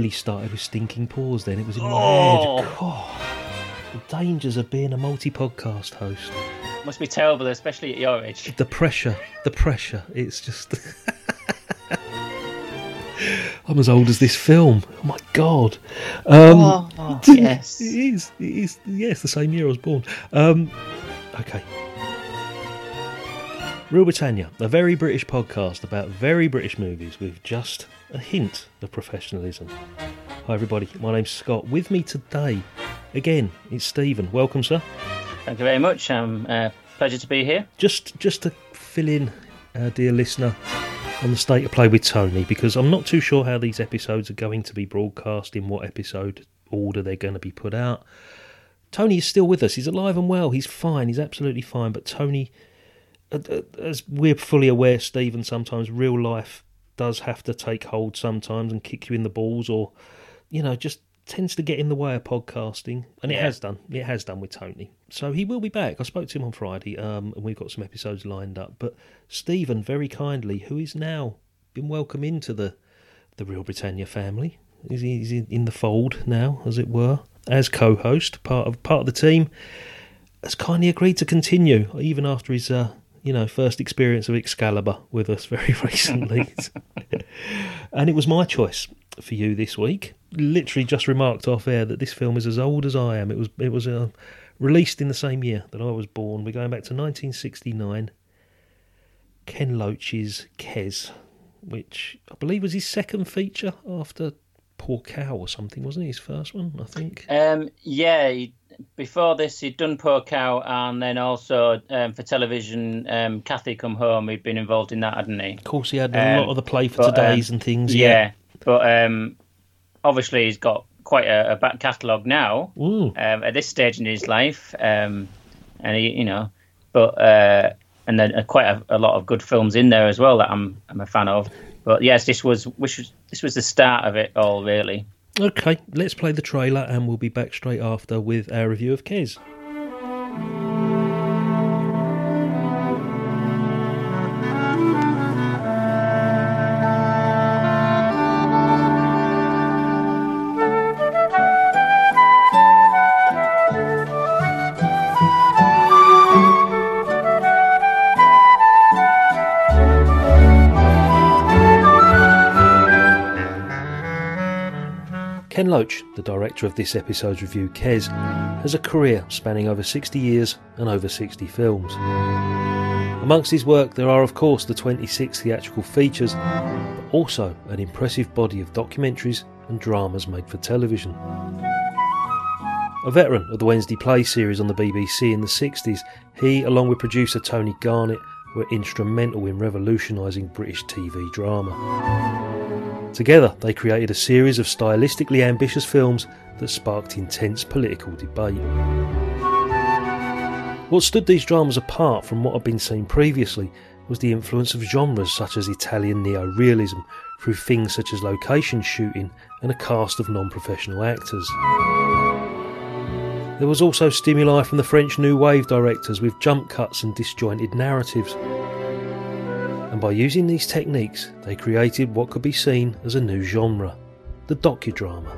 Nearly started with stinking paws then. It was in my Oh. head. God. The dangers of being a multi podcast host. Must be terrible, especially at your age. The pressure. The pressure. It's just. I'm as old as this film. Oh my god. Um, Oh, yes. It is. It is. Yes, the same year I was born. Um, okay. Real Britannia, a very British podcast about very British movies with just a hint of professionalism. Hi, everybody. My name's Scott. With me today, again, it's Stephen. Welcome, sir. Thank you very much. Um, uh, pleasure to be here. Just, just to fill in, uh, dear listener, on the state of play with Tony, because I'm not too sure how these episodes are going to be broadcast, in what episode order they're going to be put out. Tony is still with us. He's alive and well. He's fine. He's absolutely fine. But Tony, as we're fully aware, Stephen, sometimes real life does have to take hold sometimes and kick you in the balls, or you know, just tends to get in the way of podcasting, and it Yeah. has done. It has done with Tony. So he will be back. I spoke to him on Friday, um, and we've got some episodes lined up. But Stephen, very kindly, who is now been welcomed into the the Real Britannia family, is he in the fold now, as it were, as co-host, part of part of the team, has kindly agreed to continue even after his. Uh, you know, first experience of Excalibur with us very recently. and it was my choice for you this week. Literally just remarked off air that this film is as old as I am. It was it was uh, released in the same year that I was born. We're going back to 1969. Ken Loach's Kes, which I believe was his second feature after Poor Cow or something, wasn't he? His first one, I think. Um, yeah, he, before this, he'd done Poor Cow, and then also um, for television, um, Cathy Come Home. He'd been involved in that, hadn't he? Of course, he had a Um, lot of the play for but, today's um, and things. Yeah, but um, obviously he's got quite a, a back catalogue now. Um, at this stage in his life, um, and he, you know, but uh, and then uh, quite a, a lot of good films in there as well that I'm I'm a fan of. But yes, this was which was this was the start of it all, really. Okay, let's play the trailer and we'll be back straight after with our review of Kes. Loach, the director of this episode's review, Kes, has a career spanning over 60 years and over 60 films. Amongst his work, there are, of course, the 26 theatrical features, but also an impressive body of documentaries and dramas made for television. A veteran of the Wednesday Play series on the BBC in the 60s, he, along with producer Tony Garnett, were instrumental in revolutionising British TV drama. Together, they created a series of stylistically ambitious films that sparked intense political debate. What stood these dramas apart from what had been seen previously was the influence of genres such as Italian neo realism through things such as location shooting and a cast of non professional actors. There was also stimuli from the French New Wave directors with jump cuts and disjointed narratives. And by using these techniques, they created what could be seen as a new genre the docudrama.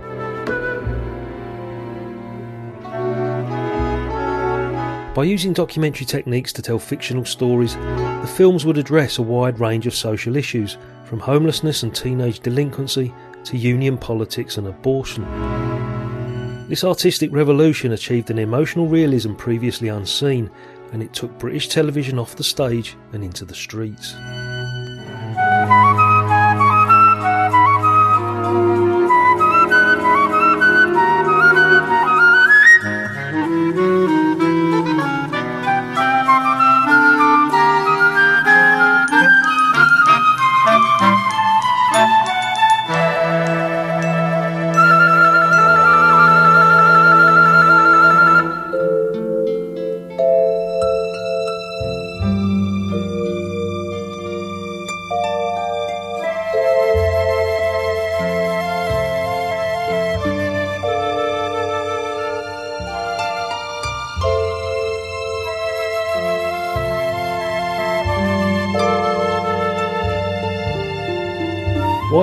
By using documentary techniques to tell fictional stories, the films would address a wide range of social issues, from homelessness and teenage delinquency to union politics and abortion. This artistic revolution achieved an emotional realism previously unseen, and it took British television off the stage and into the streets.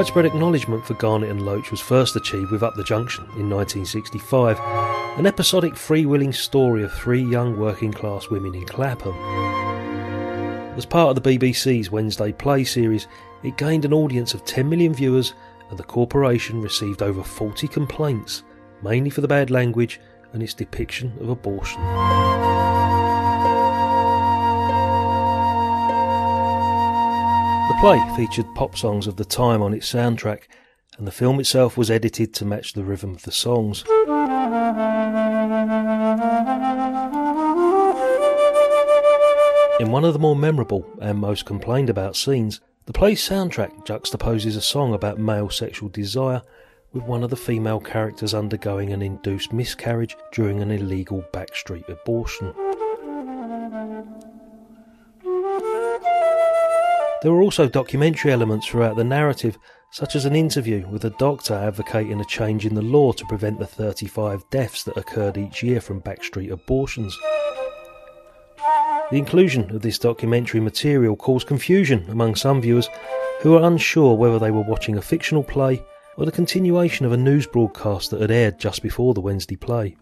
Widespread acknowledgement for Garnett and Loach was first achieved with Up the Junction in 1965, an episodic freewheeling story of three young working class women in Clapham. As part of the BBC's Wednesday Play series, it gained an audience of 10 million viewers and the corporation received over 40 complaints, mainly for the bad language and its depiction of abortion. Play featured pop songs of the time on its soundtrack, and the film itself was edited to match the rhythm of the songs. In one of the more memorable and most complained about scenes, the play's soundtrack juxtaposes a song about male sexual desire with one of the female characters undergoing an induced miscarriage during an illegal backstreet abortion. There were also documentary elements throughout the narrative, such as an interview with a doctor advocating a change in the law to prevent the 35 deaths that occurred each year from backstreet abortions. The inclusion of this documentary material caused confusion among some viewers who were unsure whether they were watching a fictional play or the continuation of a news broadcast that had aired just before the Wednesday play.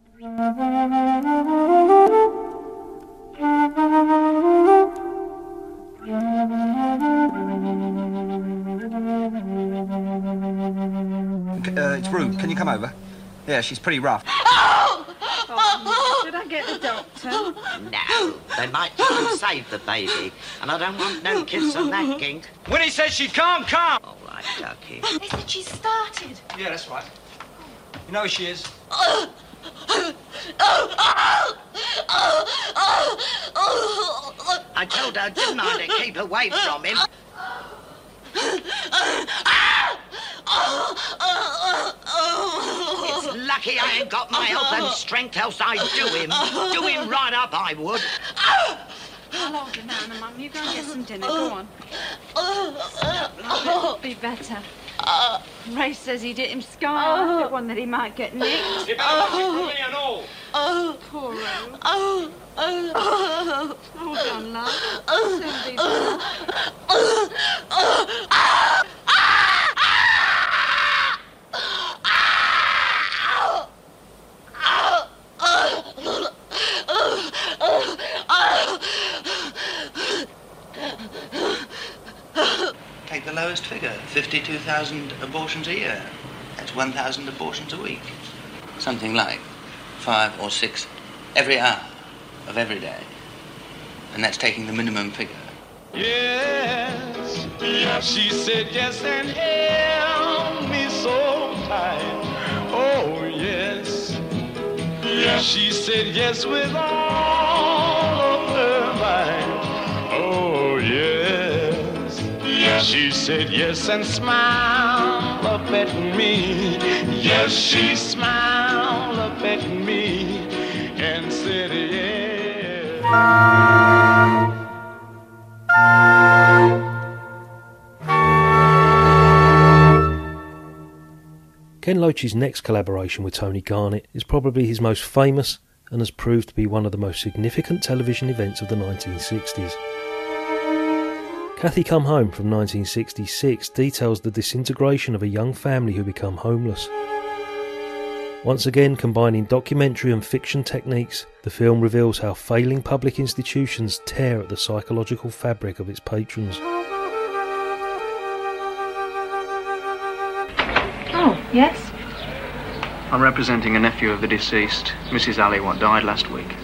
Yeah, she's pretty rough. Oh! Should I get the doctor? No, they might try and save the baby, and I don't want no kids on that gink. Winnie says she can't come. All right, Ducky. They said she started. Yeah, that's right. You know who she is? I told her, didn't I, to keep away from him? It's lucky I ain't got my uh-huh. health and strength, else I'd do uh-huh. him. Do him uh-huh. right up, I would. I'll hold him down, Mum. You go and get some dinner. Go on. Stop, love. It'll be better. Uh. Ray says he'd hit him sky. The one that he might get nicked. Poor Ray. Oh, oh, Hold on, love. It'll soon be better. Take the lowest figure, 52,000 abortions a year. That's 1,000 abortions a week. Something like five or six every hour of every day. And that's taking the minimum figure. Yes, she said yes and held me so tight. Oh yes, she said yes with all she said yes and smiled up at me. Yes, she smiled up at me and said yes. Ken Loach's next collaboration with Tony Garnett is probably his most famous and has proved to be one of the most significant television events of the 1960s. Cathy Come Home from 1966 details the disintegration of a young family who become homeless. Once again, combining documentary and fiction techniques, the film reveals how failing public institutions tear at the psychological fabric of its patrons. Oh, yes? I'm representing a nephew of the deceased, Mrs. Ali, what died last week.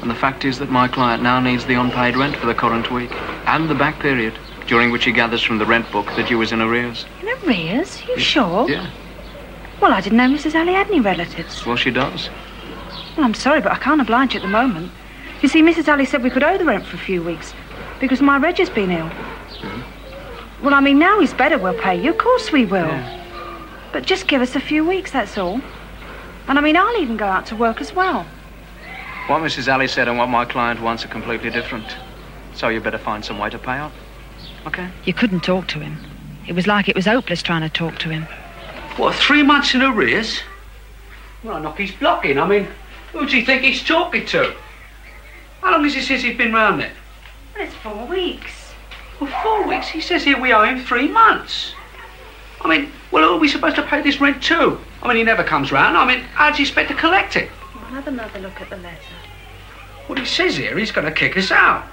And the fact is that my client now needs the unpaid rent for the current week and the back period, during which he gathers from the rent book that you was in arrears. In arrears? You sure? Yeah. Well, I didn't know Mrs. Ali had any relatives. Well, she does. Well, I'm sorry, but I can't oblige you at the moment. You see, Mrs. Ali said we could owe the rent for a few weeks because my Reg has been ill. Yeah. Well, I mean, now he's better, we'll pay you. Of course we will. Yeah. But just give us a few weeks, that's all. And I mean, I'll even go out to work as well. What Mrs. Ali said and what my client wants are completely different. So you better find some way to pay up. Okay? You couldn't talk to him. It was like it was hopeless trying to talk to him. What, three months in arrears? Well, I knock his block in. I mean, who does he think he's talking to? How long is it since he's been round there? Well, it's four weeks. Well, four weeks? He says here we owe him three months. I mean, well, who are we supposed to pay this rent to? I mean, he never comes round. I mean, how do you expect to collect it? We'll have another look at the letter. Well, he says here he's going to kick us out.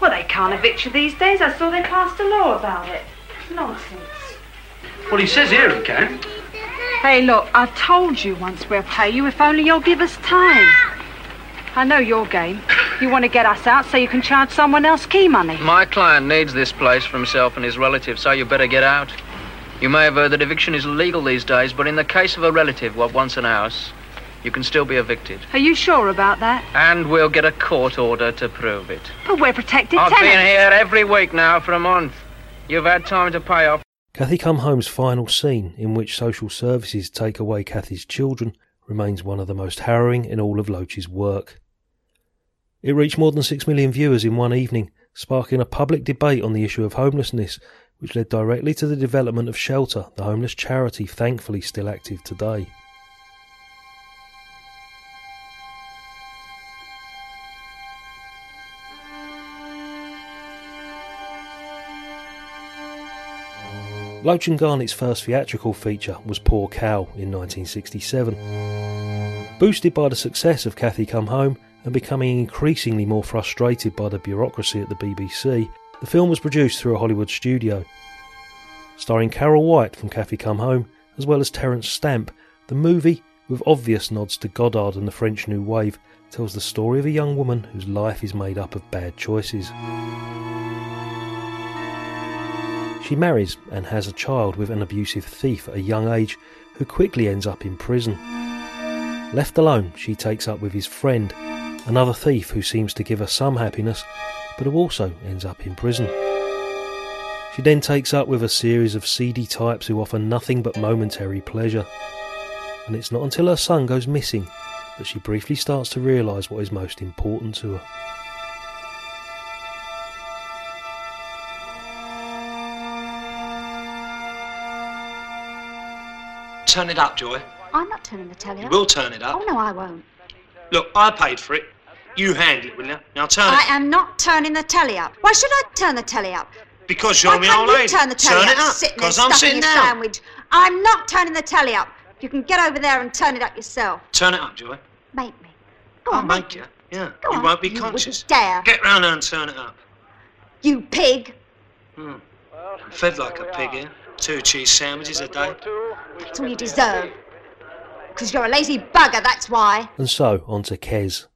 Well, they can't evict you these days. I saw they passed a law about it. Nonsense. Well, he says here he can. Hey, look, I've told you once we'll pay you if only you'll give us time. I know your game. You want to get us out so you can charge someone else key money. My client needs this place for himself and his relatives, so you better get out. You may have heard that eviction is illegal these days, but in the case of a relative what wants an house, you can still be evicted. Are you sure about that? And we'll get a court order to prove it. But we're protected I've tenants. been here every week now for a month. You've had time to pay up. Cathy Come Home's final scene, in which social services take away Cathy's children, remains one of the most harrowing in all of Loach's work. It reached more than 6 million viewers in one evening, sparking a public debate on the issue of homelessness, which led directly to the development of Shelter, the homeless charity thankfully still active today. Loach and Garnett's first theatrical feature was Poor Cow in 1967. Boosted by the success of Cathy Come Home and becoming increasingly more frustrated by the bureaucracy at the BBC, the film was produced through a Hollywood studio. Starring Carol White from Cathy Come Home, as well as Terence Stamp, the movie, with obvious nods to Godard and the French New Wave, tells the story of a young woman whose life is made up of bad choices. She marries and has a child with an abusive thief at a young age who quickly ends up in prison. Left alone, she takes up with his friend, another thief who seems to give her some happiness, but who also ends up in prison. She then takes up with a series of seedy types who offer nothing but momentary pleasure. And it's not until her son goes missing that she briefly starts to realise what is most important to her. Turn it up, Joy. I'm not turning the telly You up. will turn it up. Oh, no, I won't. Look, I paid for it. You handle it, will you? Now turn I it. am not turning the telly up. Why should I turn the telly up? Because you're Why my old lady. turn the telly turn up? it up. Sitting Because I'm sitting down. sandwich. I'm not turning the telly up. You can get over there and turn it up yourself. Turn it up, Joy. Make me. Go I'll on, make you. Yeah. Go you on. won't be You conscious. dare. Get round there and turn it up. You pig. Hmm. I'm fed like a pig here. Two cheese sandwiches a day. That's all you deserve. Because you're a lazy bugger, that's why. And so on to Kes.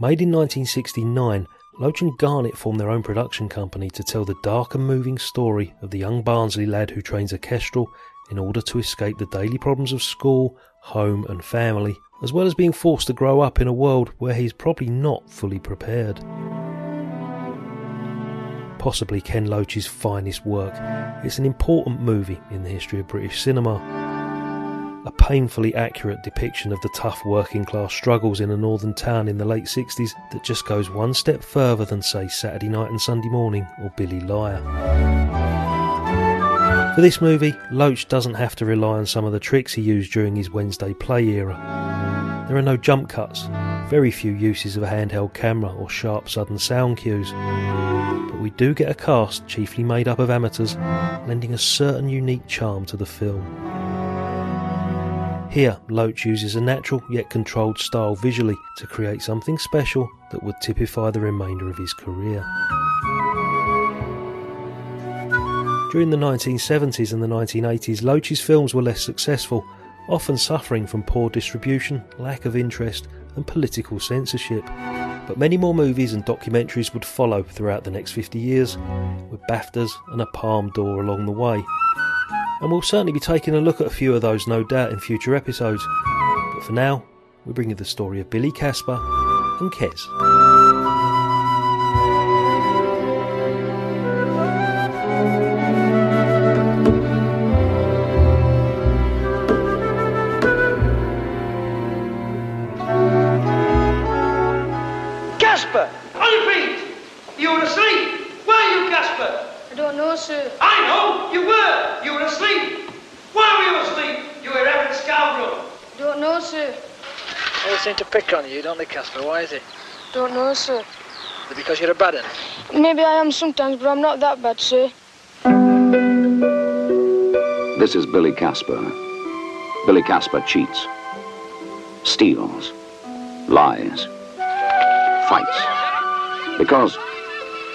Made in 1969, Loach and Garnett formed their own production company to tell the dark and moving story of the young Barnsley lad who trains a kestrel in order to escape the daily problems of school, home, and family, as well as being forced to grow up in a world where he's probably not fully prepared. Possibly Ken Loach's finest work, it's an important movie in the history of British cinema a painfully accurate depiction of the tough working class struggles in a northern town in the late 60s that just goes one step further than, say, Saturday Night and Sunday Morning or Billy Liar. For this movie, Loach doesn't have to rely on some of the tricks he used during his Wednesday play era. There are no jump cuts, very few uses of a handheld camera or sharp sudden sound cues. But we do get a cast chiefly made up of amateurs, lending a certain unique charm to the film. Here, Loach uses a natural yet controlled style visually to create something special that would typify the remainder of his career. During the 1970s and the 1980s, Loach's films were less successful, often suffering from poor distribution, lack of interest, and political censorship. But many more movies and documentaries would follow throughout the next 50 years, with BAFTAs and a Palme d'Or along the way. And we'll certainly be taking a look at a few of those, no doubt, in future episodes. But for now, we bring you the story of Billy Casper and Kes. Sir. I know. You were. You were asleep. Why were you asleep? You irreverent scoundrel. Don't know, sir. They seem to pick on you, don't they, Casper? Why is it? Don't know, sir. Is it because you're a bad one? Maybe I am sometimes, but I'm not that bad, sir. This is Billy Casper. Billy Casper cheats, steals, lies, fights. Because,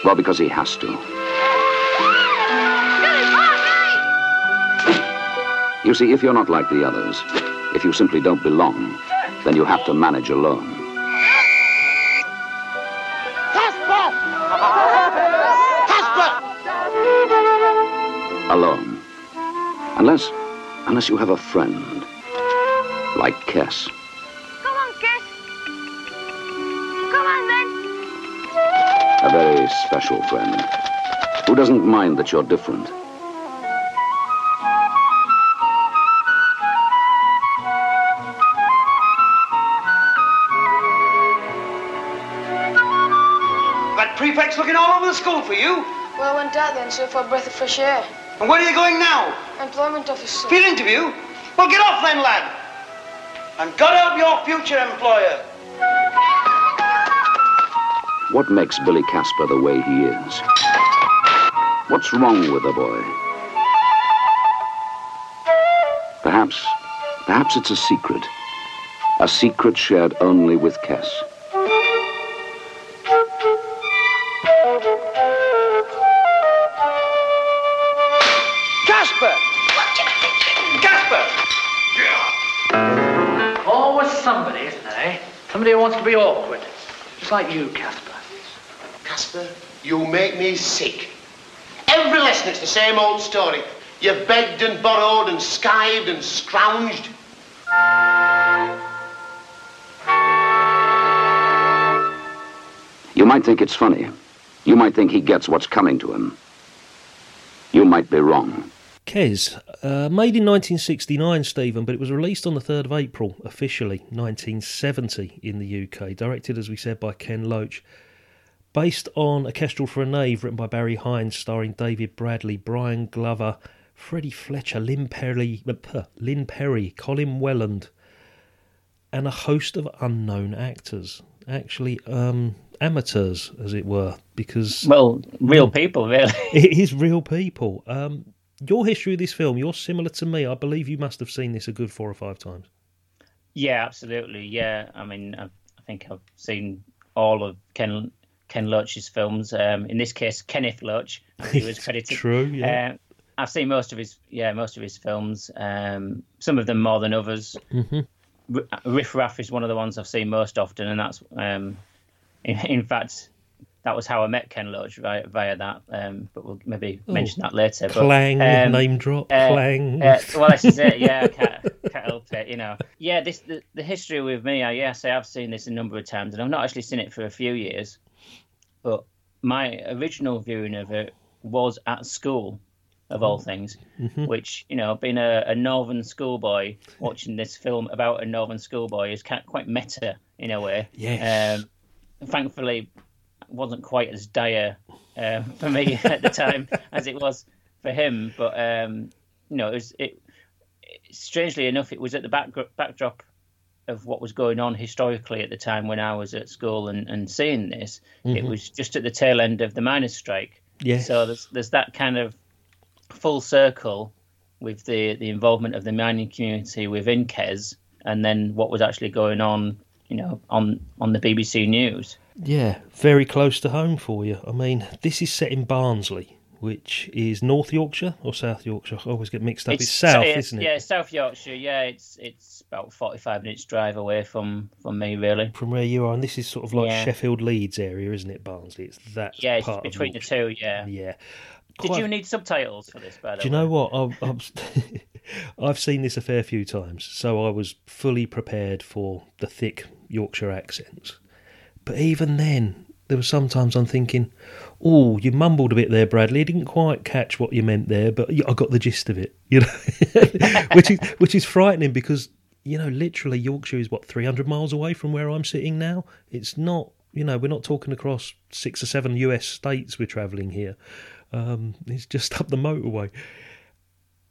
well, because he has to. You see, if you're not like the others, if you simply don't belong, then you have to manage alone. Casper! Casper! Alone. Unless, unless you have a friend. Like Kes. Come on, Kes. Come on, then. A very special friend. Who doesn't mind that you're different. For you. Well, I went out then, sir, for a breath of fresh air. And where are you going now? Employment officer. Field interview? Well, get off then, lad. And God help your future employer. What makes Billy Casper the way he is? What's wrong with the boy? Perhaps, perhaps it's a secret. A secret shared only with Kes. Like you, Casper. Casper, you make me sick. Every lesson it's the same old story. You've begged and borrowed and skived and scrounged. You might think it's funny. You might think he gets what's coming to him. You might be wrong. Kes, uh, made in 1969, Stephen, but it was released on the 3rd of April, officially, 1970 in the UK. Directed, as we said, by Ken Loach. Based on A Kestrel for a Knave, written by Barry Hines, starring David Bradley, Brian Glover, Freddie Fletcher, Lynne Perrie, uh, Lynne Perrie, Colin Welland, and a host of unknown actors. Actually, um, amateurs, as it were, because Well, real people, really. it is real people. Um, your history of this film, you're similar to me. I believe you must have seen this a good four or five times. Yeah, absolutely. Yeah, I mean, I, I think I've seen all of Ken Ken Loach's films. Um, in this case, Kenneth Loach, he was credited. True, yeah. Uh, I've seen most of his, yeah, most of his films. Um, some of them more than others. Mhm. R- Riff Raff is one of the ones I've seen most often, and that's, um, in, in fact, that was how I met Ken Loach via, via that. Um, but we'll maybe mention that later. But, clang, um, name drop, uh, clang. uh, well, this is it. Yeah, I can't, can't help it. You know. Yeah, this the, the history with me. I yes, I have seen this a number of times, and I've not actually seen it for a few years. But my original viewing of it was at school, of all things. Mhm. Which you know, being a, a northern schoolboy watching this film about a northern schoolboy is quite meta in a way. Yes. Um, thankfully, wasn't quite as dire uh, for me at the time as it was for him. But um, you know, it was it. Strangely enough, it was at the back, backdrop of what was going on historically at the time when I was at school and, and seeing this. It Mhm. was just at the tail end of the miners' strike. So there's there's that kind of full circle with the the involvement of the mining community within Kes, and then what was actually going on, you know, on on the BBC News. Yeah, very close to home for you. I mean, this is set in Barnsley, which is North Yorkshire or South Yorkshire. I always get mixed up. It's, South, yeah, isn't it? Yeah, South Yorkshire. Yeah, it's it's about forty five minutes drive away from from me, really. From where you are, and this is sort of like Yeah. Sheffield Leeds area, isn't it? Barnsley. It's that Yeah, it's part between the two. Yeah. Yeah. Did you need subtitles for this? By the Do you way? know what? I've, I've, I've seen this a fair few times, so I was fully prepared for the thick Yorkshire accents. But even then, there were sometimes I'm thinking, "Oh, you mumbled a bit there, Bradley. I didn't quite catch what you meant there, but I got the gist of it." You know, which is which is frightening because you know, literally Yorkshire is what 300 miles away from where I'm sitting now. It's not. You know, we're not talking across six or seven US states we're travelling here. Um, it's just up the motorway.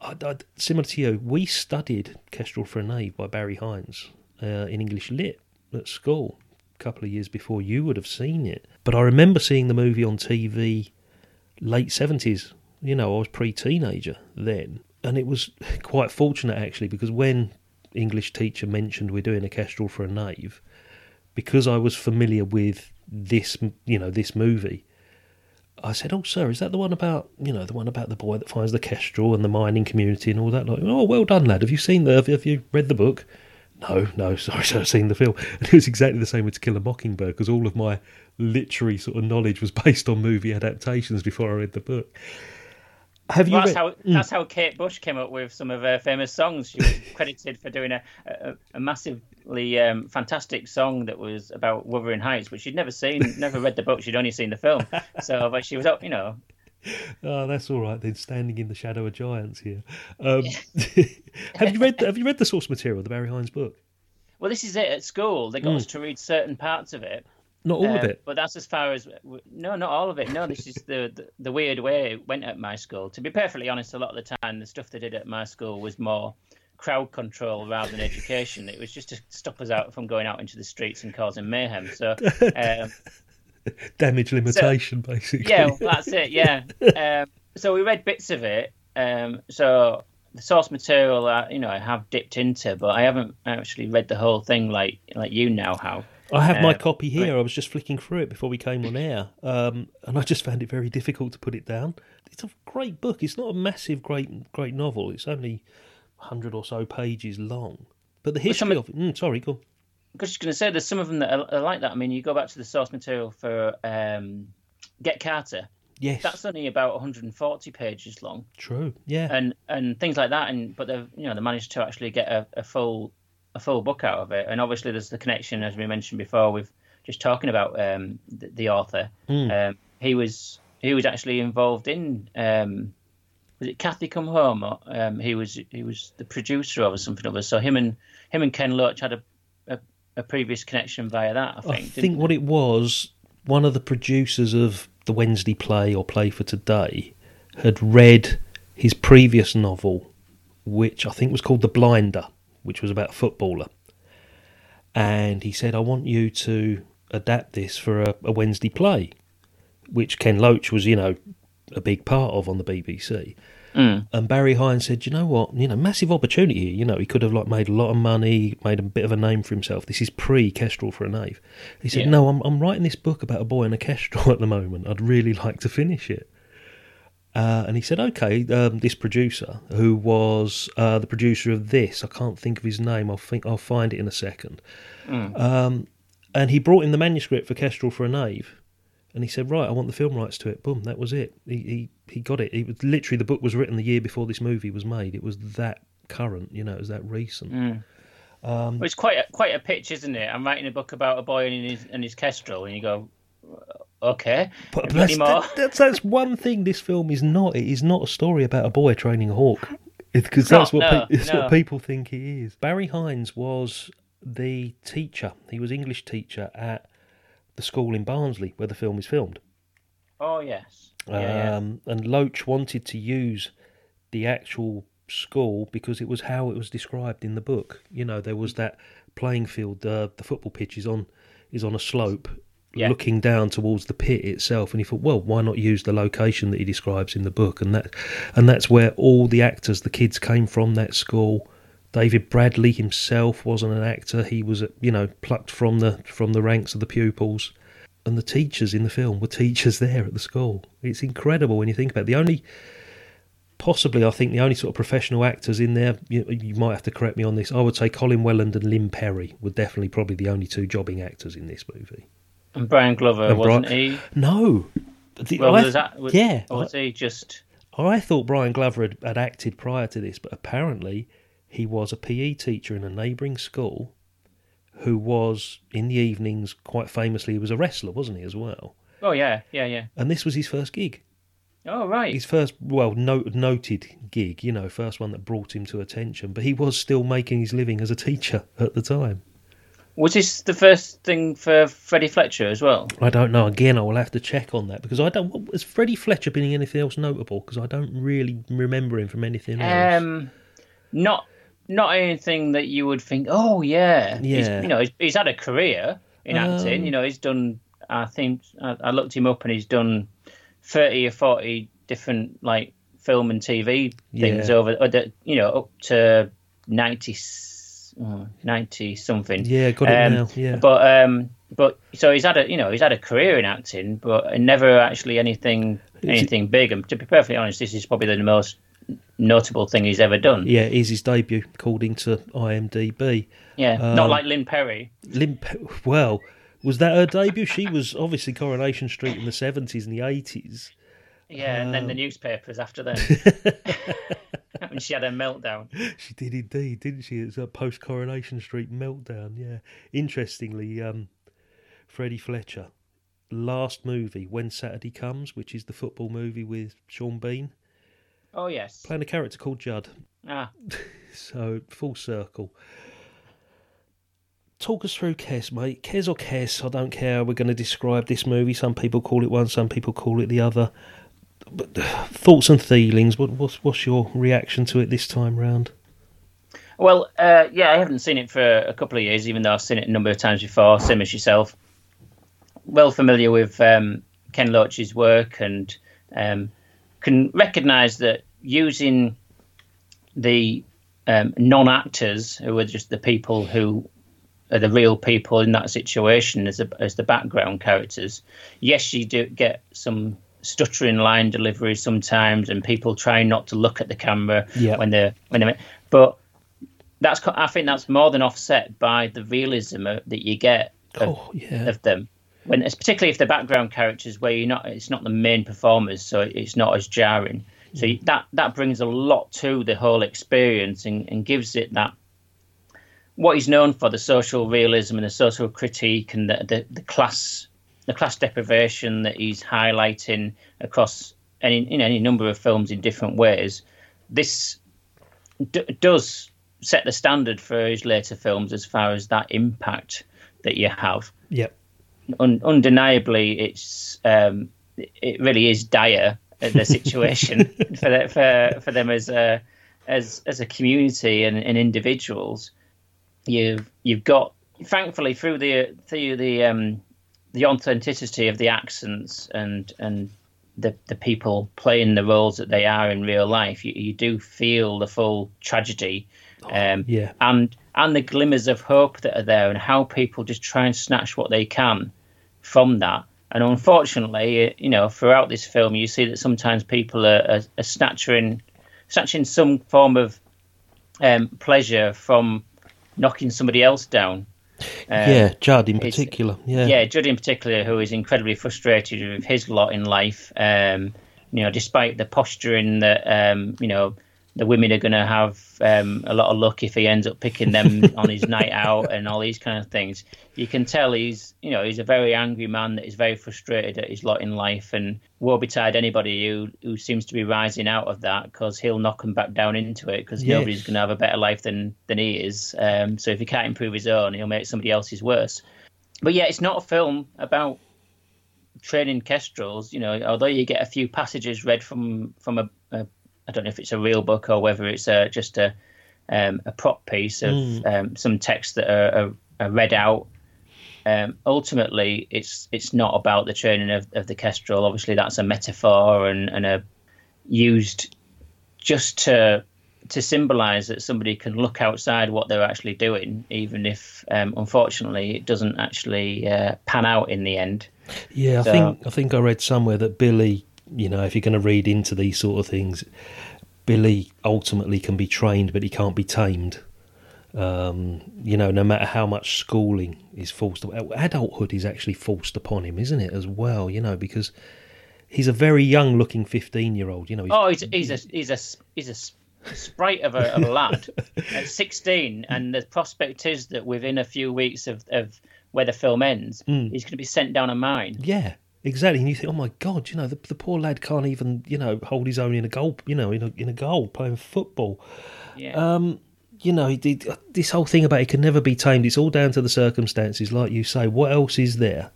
I, I, similar to you, we studied Kestrel for a Knave by Barry Hines uh, in English Lit at school couple of years before you would have seen it. But I remember seeing the movie on TV late 70s. You know, I was pre teenager then. And it was quite fortunate actually because when English teacher mentioned we're doing a Kestrel for a Knave, because I was familiar with this, you know, this movie, I said, "Oh, sir, is that the one about you know the one about the boy that finds the kestrel and the mining community and all that?" Like, oh, well done, lad. Have you seen the? Have you, have you read the book? No, no, sorry, I've seen the film. And it was exactly the same with To Kill a Mockingbird because all of my literary sort of knowledge was based on movie adaptations before I read the book. Have you Well, that's read? how Mm. that's how Kate Bush came up with some of her famous songs. She was credited for doing a a, a massively um, fantastic song that was about Wuthering Heights, which she'd never seen, never read the book. She'd only seen the film. So, but she was up, you know. Oh, that's all right then. Standing in the shadow of giants here. Um, have you read? Have you read the source material, the Barry Hines book? Well, this is it at school. They got Mm. us to read certain parts of it. Not all of Um, it. But that's as far as no, not all of it. No, this is the, the the weird way it went at my school. To be perfectly honest, a lot of the time the stuff they did at my school was more crowd control rather than education. It was just to stop us out from going out into the streets and causing mayhem. So. Um, Damage limitation, basically. yeah, well, that's it. Yeah. Um, so we read bits of it. Um, so the source material, uh, you know, I have dipped into, but I haven't actually read the whole thing like like you now have. I have my Uh, copy here. I was just flicking through it before we came on air, um, and I just found it very difficult to put it down. It's a great book. It's not a massive, great, great novel. It's only hundred or so pages long. But the history of it. Mm, sorry, go. On. I was just going to say, there's some of them that are, are like that. I mean, you go back to the source material for um, Get Carter. Yes. That's only about 140 pages long. True. Yeah. and and things like that. And but they've you know they managed to actually get a, a full a full book out of it. And obviously there's the connection as we mentioned before with just talking about um, the, the author. Mm. Um, he was he was actually involved in um, was it Cathy Come Home? Or, um, he was he was the producer of or something of it. So him and him and Ken Loach had a, a, previous connection via that. I think. I think what it was, one of the producers of the Wednesday play or Play for Today had read his previous novel, which I think was called The Blinder, which was about a footballer. And he said, I want you to adapt this for a, a Wednesday play, which Ken Loach was, you know, a big part of on the BBC. Mm. And Barry Hines said, "You know what? You know, massive opportunity here. You know, he could have like made a lot of money, made a bit of a name for himself. This is pre Kestrel for a Knave." He said, Yeah. "No, I'm I'm writing this book about a boy in a Kestrel at the moment. I'd really like to finish it." Uh, and he said, "Okay." Um, this producer, who was uh, the producer of this, I can't think of his name. I'll think I'll find it in a second. Mm. Um, and he brought in the manuscript for Kestrel for a Knave, and he said, "Right, I want the film rights to it." Boom, that was it. He he, he got it. It was literally the book was written the year before this movie was made. It was that current, you know, it was that recent. Mm. Um, Well, it's quite a, quite a pitch, isn't it? I'm writing a book about a boy and his and his kestrel, and you go, okay, but have you got that's, that- that's that's one thing. This film is not. It is not a story about a boy training a hawk, because that's not, what no, pe- it's no. what people think it is. Barry Hines was the teacher. He was English teacher at the school in Barnsley where the film is filmed. Oh yes, yeah, yeah. Um, and Loach wanted to use the actual school because it was how it was described in the book. You know, there was that playing field. Uh, the football pitch is on is on a slope, Yeah. looking down towards the pit itself. And he thought, well, why not use the location that he describes in the book? And that and that's where all the actors, the kids, came from. That school. David Bradley himself wasn't an actor. He was, you know, plucked from the from the ranks of the pupils. And the teachers in the film were teachers there at the school. It's incredible when you think about it. The only possibly, I think the only sort of professional actors in there, you, you might have to correct me on this. I would say Colin Welland and Lynne Perrie were definitely probably the only two jobbing actors in this movie. And Brian Glover And wasn't Brian- he? No. The- Well, I- was that, was, yeah, or was he just? I thought Brian Glover had, had acted prior to this, but apparently he was a PE teacher in a neighbouring school who was, in the evenings, quite famously, he was a wrestler, wasn't he, as well? Oh yeah, yeah, yeah. And this was his first gig. Oh right. His first, well, no, noted gig, you know, first one that brought him to attention. But he was still making his living as a teacher at the time. Was this the first thing for Freddie Fletcher as well? I don't know. Again, I will have to check on that because I don't. Has Freddie Fletcher been in anything else notable? Because I don't really remember him from anything else. Um, not not anything that you would think. Oh yeah, He's- you know, he's, he's had a career in acting. Um, You know, he's done. I think I, I looked him up, and he's done thirty or forty different like film and TV things Yeah. over. Or the, you know, up to ninety. oh, 90 something Yeah, got it Um, now, yeah. but um but so he's had a you know he's had a career in acting but never actually anything anything big and to be perfectly honest this is probably the most notable thing he's ever done Yeah, is his debut, according to IMDb. Yeah, not Um, like Lynne Perrie. Lynn, Pe- well, was that her debut? She was obviously Coronation Street in the seventies and the eighties. Yeah, and then the Um, newspapers after that. when she had a meltdown. She did indeed, didn't she? It's a post Coronation Street meltdown. Yeah. Interestingly, um, Freddie Fletcher, last movie, When Saturday Comes, which is the football movie with Sean Bean, Oh yes. playing a character called Judd. Ah, So full circle. Talk us through Kes, mate. Kes or Kes, I don't care. how We're going to describe this movie. Some people call it one, some people call it the other. But thoughts and feelings. What, what's what's your reaction to it this time round? well, uh, yeah, I haven't seen it for a couple of years, even though I've seen it a number of times before, same as yourself. Well familiar with um, Ken Loach's work and um, can recognise that using the um, non-actors, who are just the people who are the real people in that situation as, a, as the background characters. Yes, you do get some stuttering line delivery sometimes, and people trying not to look at the camera Yeah. when they're when they're. But that's I think that's more than offset by the realism that you get of, Oh, yeah. of them. When particularly if the background characters where you're not, it's not the main performers, so it's not as jarring. So mm. that that brings a lot to the whole experience and, and gives it that what he's known for the social realism and the social critique and the, the, the class the class deprivation that he's highlighting across any in any number of films in different ways. This d- does set the standard for his later films as far as that impact that you have. Yep. Un- undeniably, it's um, it really is dire uh, the situation for the, for for them as a as as a community and, and individuals. You've you've got thankfully through the through the um, the authenticity of the accents and and the the people playing the roles that they are in real life, you, you do feel the full tragedy, um, yeah. and and the glimmers of hope that are there, and how people just try and snatch what they can from that. And unfortunately, you know, throughout this film, you see that sometimes people are, are, are snatching snatching some form of um, pleasure from knocking somebody else down. Um, yeah, Judd in particular. Yeah. yeah, Judd in particular, who is incredibly frustrated with his lot in life. Um, you know, despite the posturing that um, you know the women are going to have um, a lot of luck if he ends up picking them on his night out and all these kind of things. You can tell he's you know he's a very angry man that is very frustrated at his lot in life and woe betide anybody who who seems to be rising out of that because he'll knock them back down into it because Yes. nobody's going to have a better life than than he is. Um, so if he can't improve his own, he'll make somebody else's worse but yeah, it's not a film about training kestrels. You know, although you get a few passages read from from a, a I don't know if it's a real book or whether it's a, just a um, a prop piece of Mm. um, some text that are, are, are read out. Um, ultimately, it's it's not about the training of, of the kestrel. Obviously, that's a metaphor and, and a used just to to symbolise that somebody can look outside what they're actually doing, even if um, unfortunately it doesn't actually uh, pan out in the end. Yeah, I So- think I think I read somewhere that Billy, you know, if you're going to read into these sort of things, Billy ultimately can be trained, but he can't be tamed. Um, you know, no matter how much schooling is forced, adulthood is actually forced upon him, isn't it? As well, you know, because he's a very young-looking fifteen-year-old. You know, he's, Oh, he's, he's a he's a he's a sprite of a, of a lad at 16, and the prospect is that within a few weeks of, of where the film ends, Mm. he's going to be sent down a mine. Yeah, exactly. And you think, oh my god, you know, the, the poor lad can't even, you know, hold his own in a goal, you know, in a in a goal playing football. Yeah. Um, you know, this whole thing about it can never be tamed. It's all down to the circumstances, like you say. What else is there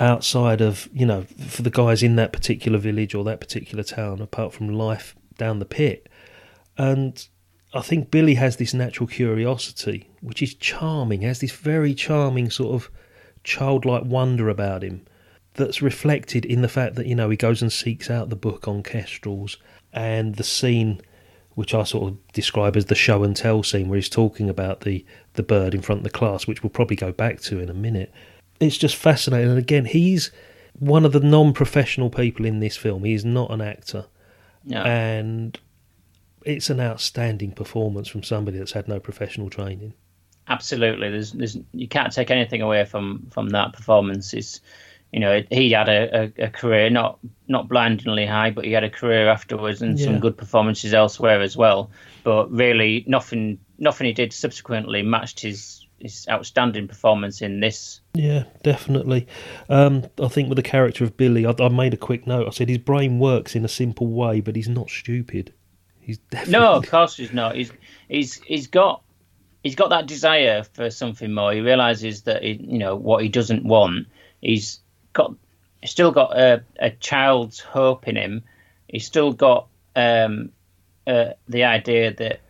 outside of you know for the guys in that particular village or that particular town, apart from life down the pit? And I think Billy has this natural curiosity, which is charming. Has this very charming sort of childlike wonder about him that's reflected in the fact that you know he goes and seeks out the book on kestrels and the scene which I sort of describe as the show and tell scene where he's talking about the the bird in front of the class which we'll probably go back to in a minute. It's just fascinating. And again he's one of the non-professional people in this film. He is not an actor. No. and it's an outstanding performance from somebody that's had no professional training. Absolutely, there's there's you can't take anything away from from that performance. It's you know he had a, a, a career not not blindingly high, but he had a career afterwards and Yeah. some good performances elsewhere as well. But really, nothing nothing he did subsequently matched his his outstanding performance in this. Yeah, definitely. Um, I think with the character of Billy, I, I made a quick note. I said his brain works in a simple way, but he's not stupid. He's definitely No, of course he's not. He's he's he's got he's got that desire for something more. He realizes that he, you know what he doesn't want. He's got he's still got a, a child's hope in him. He's still got um, uh, the idea that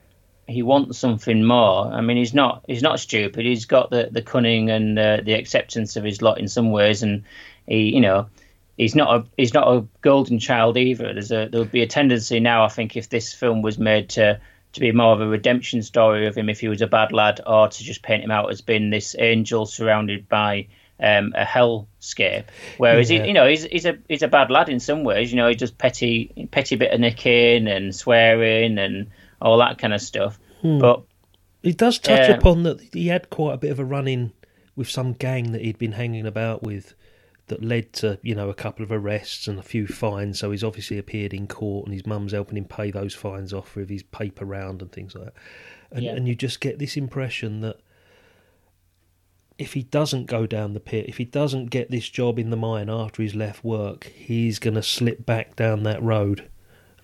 he wants something more. I mean, he's not he's not stupid. He's got the, the cunning and uh, the acceptance of his lot in some ways, and he you know he's not a he's not a golden child either. There's a there would be a tendency now, I think, if this film was made to to be more of a redemption story of him if he was a bad lad, or to just paint him out as being this angel surrounded by um, a hellscape. Whereas Yeah. he, you know, he's he's a he's a bad lad in some ways. You know, he does petty petty bit of nicking and swearing and all that kind of stuff. Hmm. But It does touch Yeah. upon that he had quite a bit of a run in with some gang that he'd been hanging about with that led to, you know, a couple of arrests and a few fines. So he's obviously appeared in court and his mum's helping him pay those fines off with his paper round and things like that. And, Yeah. and you just get this impression that if he doesn't go down the pit, if he doesn't get this job in the mine after he's left work, he's going to slip back down that road.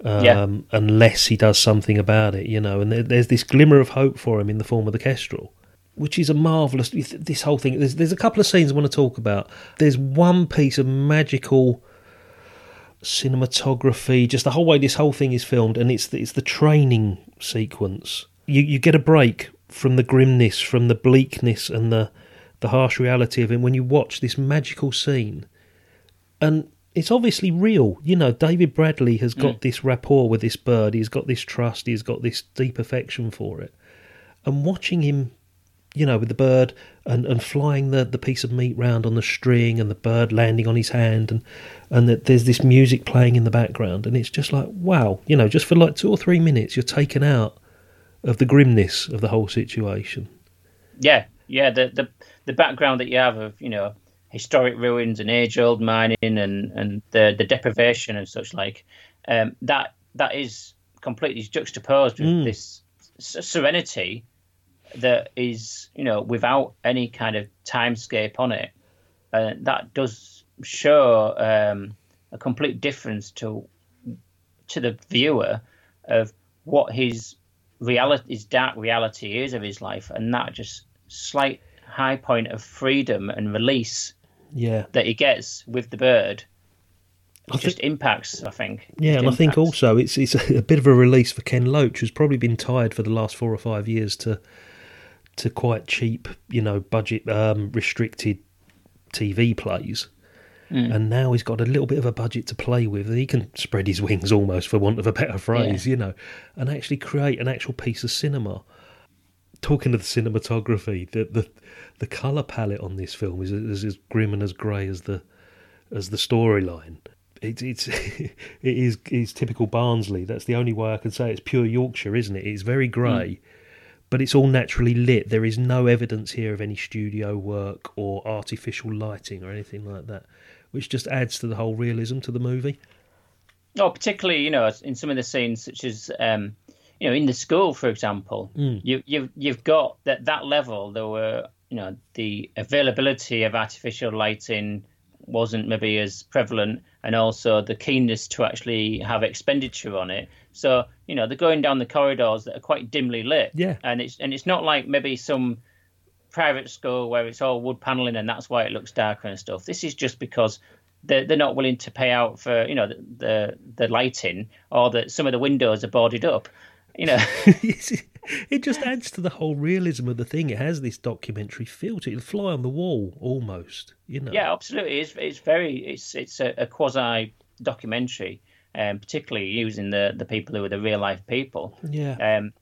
Um, Yeah. Unless he does something about it, you know, and there, there's this glimmer of hope for him in the form of the Kestrel, which is a marvelous. This whole thing. There's there's a couple of scenes I want to talk about. There's one piece of magical cinematography, just the whole way this whole thing is filmed, and it's the, it's the training sequence. You you get a break from the grimness, from the bleakness, and the the harsh reality of it when you watch this magical scene, and it's obviously real. You know, David Bradley has got Mm. this rapport with this bird. He's got this trust. He's got this deep affection for it, and watching him you know, with the bird and, and flying the, the piece of meat round on the string and the bird landing on his hand and and that there's this music playing in the background and it's just like wow, you know, just for like two or three minutes you're taken out of the grimness of the whole situation. yeah, yeah, the the the background that you have of you know historic ruins and age old mining and and the the deprivation and such like um, that that is completely juxtaposed with Mm. this serenity that is you know without any kind of timescape on it uh, that does show um, a complete difference to to the viewer of what his reality his dark reality is of his life and that just slight high point of freedom and release Yeah. that he gets with the bird it just impacts. I think. Yeah, and I think also it's it's a bit of a release for Ken Loach, who's probably been tied for the last four or five years to to quite cheap, you know, budget um, restricted TV plays. Mm. And now he's got a little bit of a budget to play with, he can spread his wings almost, for want of a better phrase, you know, and actually create an actual piece of cinema. Talking of the cinematography, the the, the color palette on this film is, is as grim and as grey as the as the storyline. It's it's it is it's typical Barnsley. That's the only way I can say it. it's pure Yorkshire, isn't it? It's very grey, but it's all naturally lit. There is no evidence here of any studio work or artificial lighting or anything like that, which just adds to the whole realism to the movie. Oh, particularly, you know, in some of the scenes, such as, um, you know, in the school, for example, Mm. you, you've you've got that that level. There were, you know, the availability of artificial lighting wasn't maybe as prevalent, and also the keenness to actually have expenditure on it. So, you know, they're going down the corridors that are quite dimly lit. Yeah. and it's and it's not like maybe some private school where it's all wood paneling and that's why it looks darker and stuff. This is just because they're, they're not willing to pay out for you know the, the the lighting or that some of the windows are boarded up. You know, it just adds to the whole realism of the thing. It has this documentary feel to it. It'll fly on the wall almost, you know. yeah, absolutely. It's it's very it's it's a, a quasi documentary, um, particularly using the the people who are the real life people. Yeah. Um,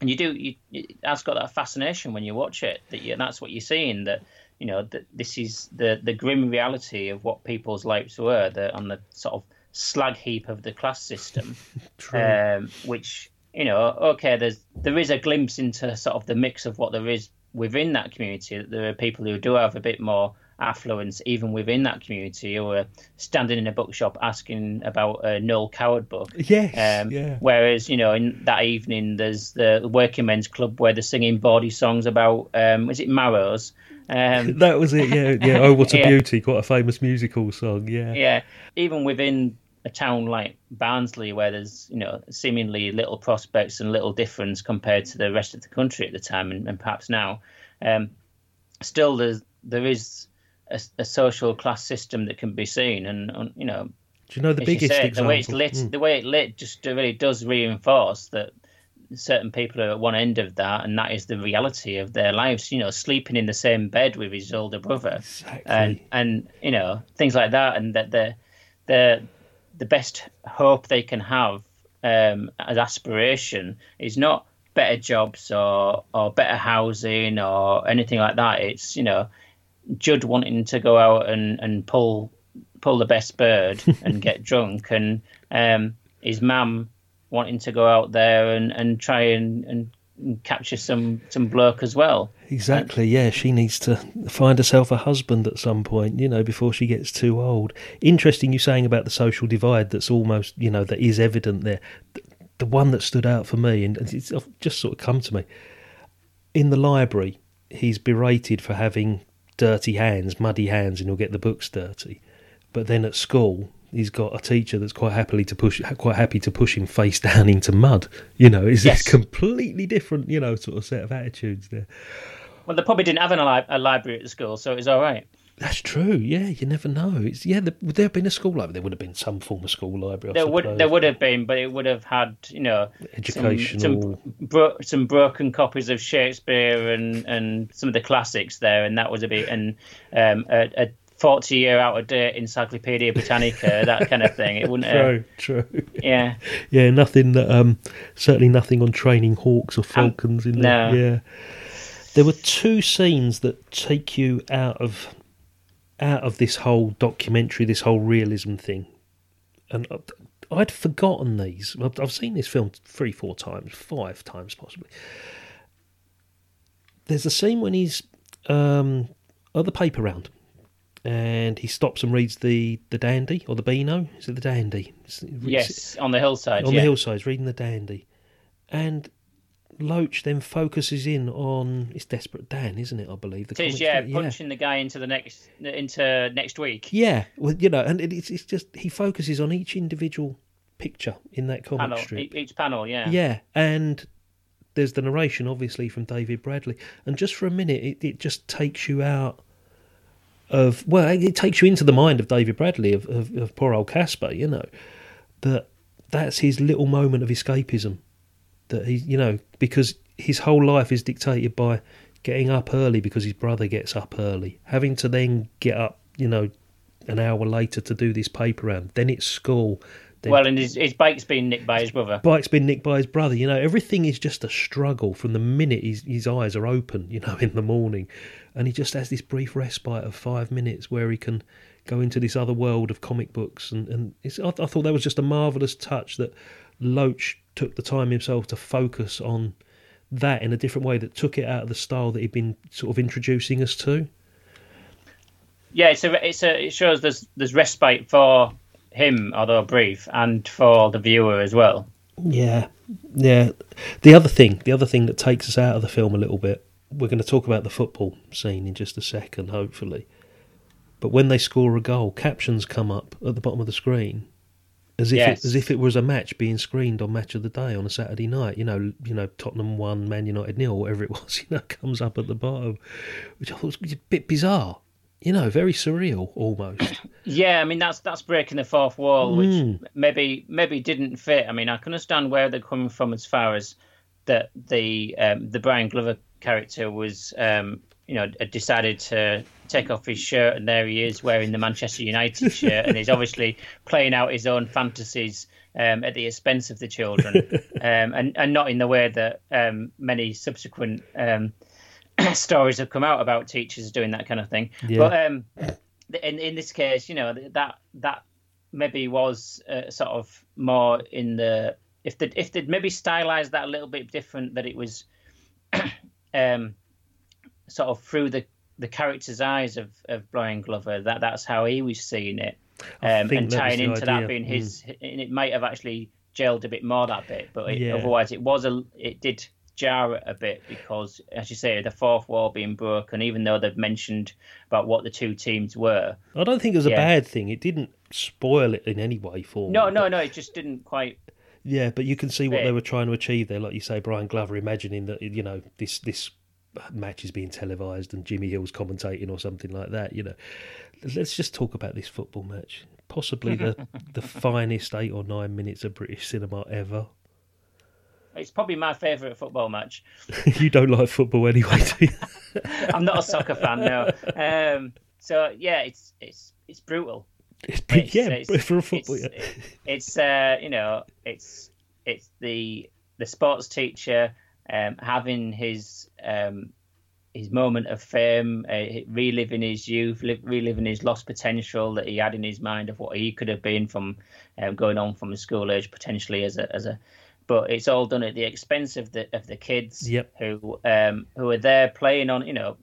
and you do you, it has got that fascination when you watch it that you, that's what you're seeing that you know that this is the the grim reality of what people's lives were the, on the sort of slag heap of the class system True. um, which you know okay there's there is a glimpse into sort of the mix of what there is within that community That there are people who do have a bit more affluence even within that community who are standing in a bookshop asking about a Noel Coward book Yes, um, yeah. Whereas, you know, in that evening, there's the working men's club where they're singing bawdy songs about, um, is it Marrows? Um, That was it, yeah, yeah. Oh, what a Yeah. beauty! Quite a famous musical song, yeah. yeah. Even within a town like Barnsley, where there's, you know, seemingly little prospects and little difference compared to the rest of the country at the time and, and perhaps now, um, still there's, there is a, a social class system that can be seen. And, and you know, Do you know the biggest say, the way it's lit, Mm. the way it lit just really does reinforce that certain people are at one end of that, and that is the reality of their lives. You know, sleeping in the same bed with his older brother, and and you know things like that, and that the the the best hope they can have um, as aspiration is not better jobs or or better housing or anything like that. It's you know Judd wanting to go out and, and pull pull the best bird and get drunk, and um, his mum wanting to go out there and, and try and, and capture some some bloke as well. Exactly, yeah. She needs to find herself a husband at some point, you know, before she gets too old. Interesting you saying about the social divide that's almost, you know, that is evident there. The- The one that stood out for me, and it's just sort of come to me, in the library, he's berated for having dirty hands, muddy hands, and he'll get the books dirty. But then at school, he's got a teacher that's quite happily to push, quite happy to push him face down into mud. You know, it's Yes. a completely different, you know, sort of set of attitudes there. Well, they probably didn't have an, a library at the school, so it was all right. That's true. Yeah, you never know. It's yeah. There, would there have been a school library? There would have been some form of school library. I There would there would have been, but it would have had you know some- Educational- some bro- some broken copies of Shakespeare and and some of the classics there, and that was a bit and um, a, a forty year out of date Encyclopedia Britannica that kind of thing. It wouldn't. True, Have, true. Yeah. yeah. Nothing that. Um, certainly nothing on training hawks or falcons in there. no. Yeah. There were two scenes that take you out of out of this whole documentary, this whole realism thing, and I'd forgotten these. I've I've seen this film three, four times, five times possibly. There's a scene when he's um, at the paper round, and he stops and reads the the dandy or the beano. Is it the dandy? It's- Yes, on the hillside. on yeah. the hillsides reading the dandy, and Loach then focuses in on it's Desperate Dan, isn't it? I believe the It is, yeah, punching the guy into the next into next week. Yeah, well, you know, and it- it's it's just he focuses on each individual picture in that comic Panel, strip. each panel, yeah. Yeah, and there's the narration, obviously, from David Bradley. And just for a minute, it, it just takes you out of well, it takes you into the mind of David Bradley of, of, of poor old Casper, you know, that that's his little moment of escapism. That he, you know, because his whole life is dictated by getting up early because his brother gets up early, having to then get up, you know, an hour later to do this paper round. Then it's school. Then Well, and his, his bike's been nicked by his brother. bike's been nicked by his brother. You know, everything is just a struggle from the minute his, his eyes are open, you know, in the morning. And he just has this brief respite of five minutes where he can go into this other world of comic books. And, and it's, I, I thought that was just a marvellous touch that Loach took the time himself to focus on that in a different way that took it out of the style that he'd been sort of introducing us to. Yeah, it's a, it's a, it shows there's there's respite for him, although brief, and for the viewer as well. Yeah, yeah. The other thing, the other thing that takes us out of the film a little bit, we're going to talk about the football scene in just a second, hopefully. But when they score a goal, captions come up at the bottom of the screen, as if Yes. it, as if it was a match being screened on Match of the Day on a Saturday night. You know, you know, Tottenham one, Man United nil, whatever it was. You know, comes up at the bottom, which I thought was a bit bizarre. You know, very surreal almost. Yeah, I mean that's that's breaking the fourth wall, which Mm. maybe maybe didn't fit. I mean, I can understand where they're coming from as far as that the um, the Brian Glover character was, um, you know, decided to take off his shirt, and there he is wearing the Manchester United shirt, and he's obviously playing out his own fantasies um, at the expense of the children, um, and and not in the way that um, many subsequent. Stories have come out about teachers doing that kind of thing. Yeah. But um, in in this case, you know that that maybe was uh, sort of more in the if they if they'd maybe stylized that a little bit different, that it was um, sort of through the the character's eyes of of Brian Glover. That that's how he was seeing it, um, and tying into that idea. Mm. being his, and it might have actually gelled a bit more that bit, but it, Yeah. otherwise it was a it did jar it a bit because, as you say, the fourth wall being broken, even though they've mentioned about what the two teams were. I don't think it was a bad thing. It didn't spoil it in any way for me. No, no, no, it just didn't quite. Yeah, but you can see what they were trying to achieve there. Like you say, Brian Glover imagining that you know this this match is being televised and Jimmy Hill's commentating or something like that. You know, let's just talk about this football match. Possibly the the finest eight or nine minutes of British cinema ever. It's probably my favourite football match. you don't like football anyway, do you? I'm not a soccer fan, no. Um, so yeah, it's it's it's brutal. It's, yeah, but for a football. It's, yeah. it's uh, you know, it's it's the the sports teacher um, having his um, his moment of fame, uh, reliving his youth, li- reliving his lost potential that he had in his mind of what he could have been from um, going on from a school age potentially as a as a. But it's all done at the expense of the of the kids Yep. who um, who are there playing on. You know,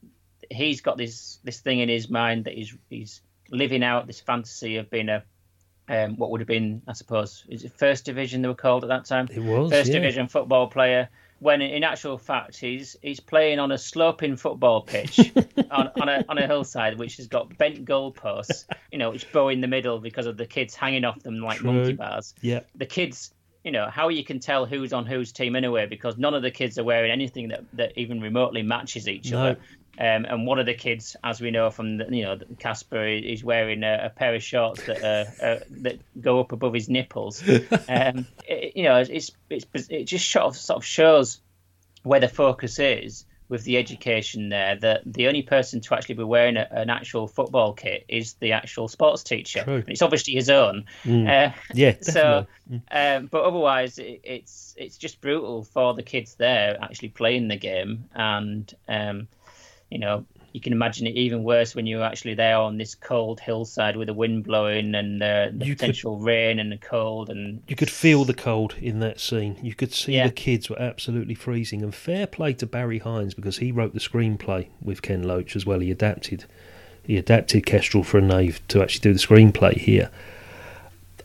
he's got this this thing in his mind that he's he's living out this fantasy of being a um, what would have been, I suppose, is it first division they were called at that time? It was, first yeah. division football player. When in actual fact he's he's playing on a sloping football pitch on, on a on a hillside which has got bent goalposts, you know, which bow in the middle because of the kids hanging off them like True. monkey bars. Yeah. The kids, you know, how you can tell who's on whose team anyway because none of the kids are wearing anything that, that even remotely matches each No. other. Um, and one of the kids, as we know from the, you know Casper, is wearing a, a pair of shorts that uh, uh, that go up above his nipples. Um, it, you know, it's, it's it just sort of sort of shows where the focus is with the education there. That the only person to actually be wearing a, an actual football kit is the actual sports teacher. True. It's obviously his own. Mm. Uh, Yeah, So, definitely. um, but otherwise, it, it's it's just brutal for the kids there actually playing the game, and um, you know you can imagine it even worse when you're actually there on this cold hillside with the wind blowing and uh, the You could- potential rain and the cold and You could feel the cold in that scene. You could see Yeah. the kids were absolutely freezing. And fair play to Barry Hines because he wrote the screenplay with Ken Loach as well. He adapted, he adapted Kestrel for a Knave to actually do the screenplay here.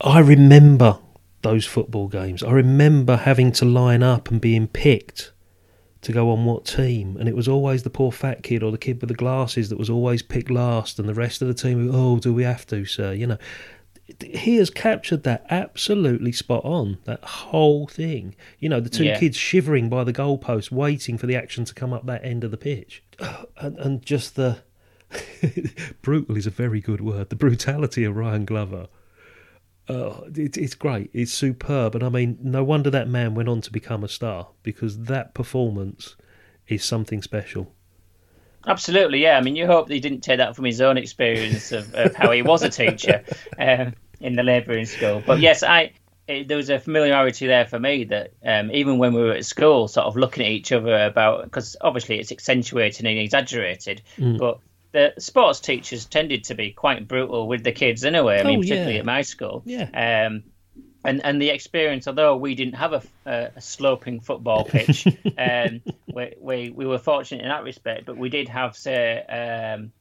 I remember those football games. I remember having to line up and being picked to go on what team, and it was always the poor fat kid or the kid with the glasses that was always picked last, and the rest of the team, oh, do we have to, sir? You know, he has captured that absolutely spot on. That whole thing, you know, the two Yeah. kids shivering by the goalpost, waiting for the action to come up that end of the pitch, and, and just the brutal is a very good word. The brutality of Brian Glover. Uh, it, it's great. It's superb. And I mean, no wonder that man went on to become a star because that performance is something special. Absolutely, yeah. I mean, you hope that he didn't take that from his own experience of, of how he was a teacher um, in the labouring school. But yes, I it, there was a familiarity there for me that um, even when we were at school, sort of looking at each other about because obviously it's accentuated and exaggerated, Mm. but the sports teachers tended to be quite brutal with the kids anyway. I mean, Oh, particularly yeah. at my school. Yeah. Um, and and the experience, although we didn't have a, a, a sloping football pitch, um, we, we we were fortunate in that respect. But we did have, say, um,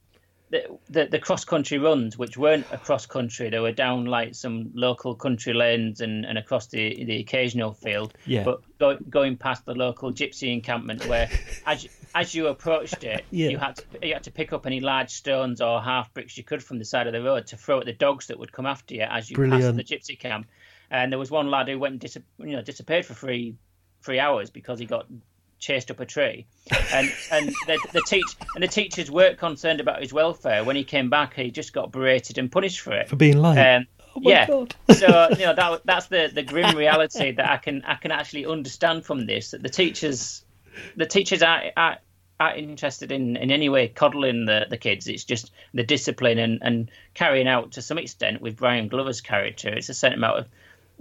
the, the the cross country runs, which weren't across country. They were down like some local country lanes and, and across the the occasional field. Yeah. But go, going past the local gypsy encampment, where as you- as you approached it, Yeah. you had to you had to pick up any large stones or half bricks you could from the side of the road to throw at the dogs that would come after you as you Brilliant. passed the gypsy camp. And there was one lad who went and dis- you know disappeared for three three hours because he got chased up a tree, and and the, the teach and the teachers weren't concerned about his welfare. When he came back, he just got berated and punished for it For being late. Um, Oh yeah, God. so you know that that's the the grim reality that I can I can actually understand from this that the teachers the teachers are are, are interested in in any way coddling the, the kids. It's just the discipline and, and carrying out to some extent with Brian Glover's character. It's a certain amount of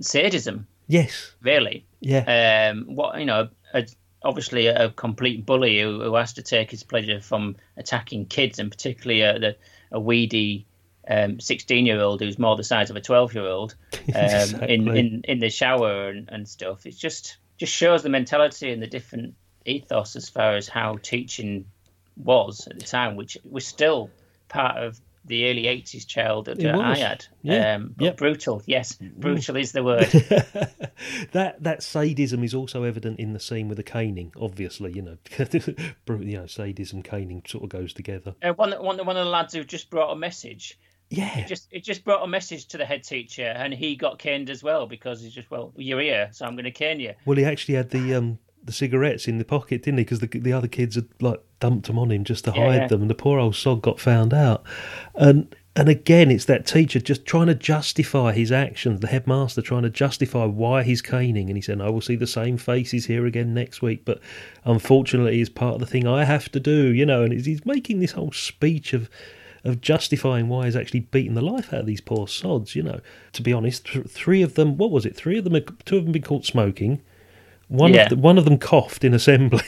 sadism, Yes. really. Yeah. Um, what you know, a, obviously a, complete bully who, who has to take his pleasure from attacking kids, and particularly a, the, a weedy sixteen-year-old who's more the size of a twelve-year-old um, in, in in the shower and, and stuff. It just just shows the mentality and the different ethos as far as how teaching was at the time, which was still part of the early 80s childhood It that I had. Yeah. Um, but Yep. Brutal, yes. Brutal is the word. that that sadism is also evident in the scene with the caning. Obviously, you know, you know, sadism, caning sort of goes together. Uh, one, one, one of the lads who just brought a message. Yeah. It just it just brought a message to the head teacher, and he got caned as well because he's just well, you're here, so I'm going to cane you. Well, he actually had the um the cigarettes in the pocket, didn't he? Because the the other kids had like dumped them on him just to Yeah, hide yeah. them, and the poor old sod got found out. And and again, it's that teacher just trying to justify his actions. The headmaster trying to justify why he's caning, and he said, "I will see the same faces here again next week." But unfortunately, it's part of the thing I have to do, you know. And he's- he's making this whole speech of of justifying why he's actually beating the life out of these poor sods. You know, to be honest, th- three of them. What was it? Three of them. Two of them been caught smoking. One Yeah. of the, one of them coughed in assembly,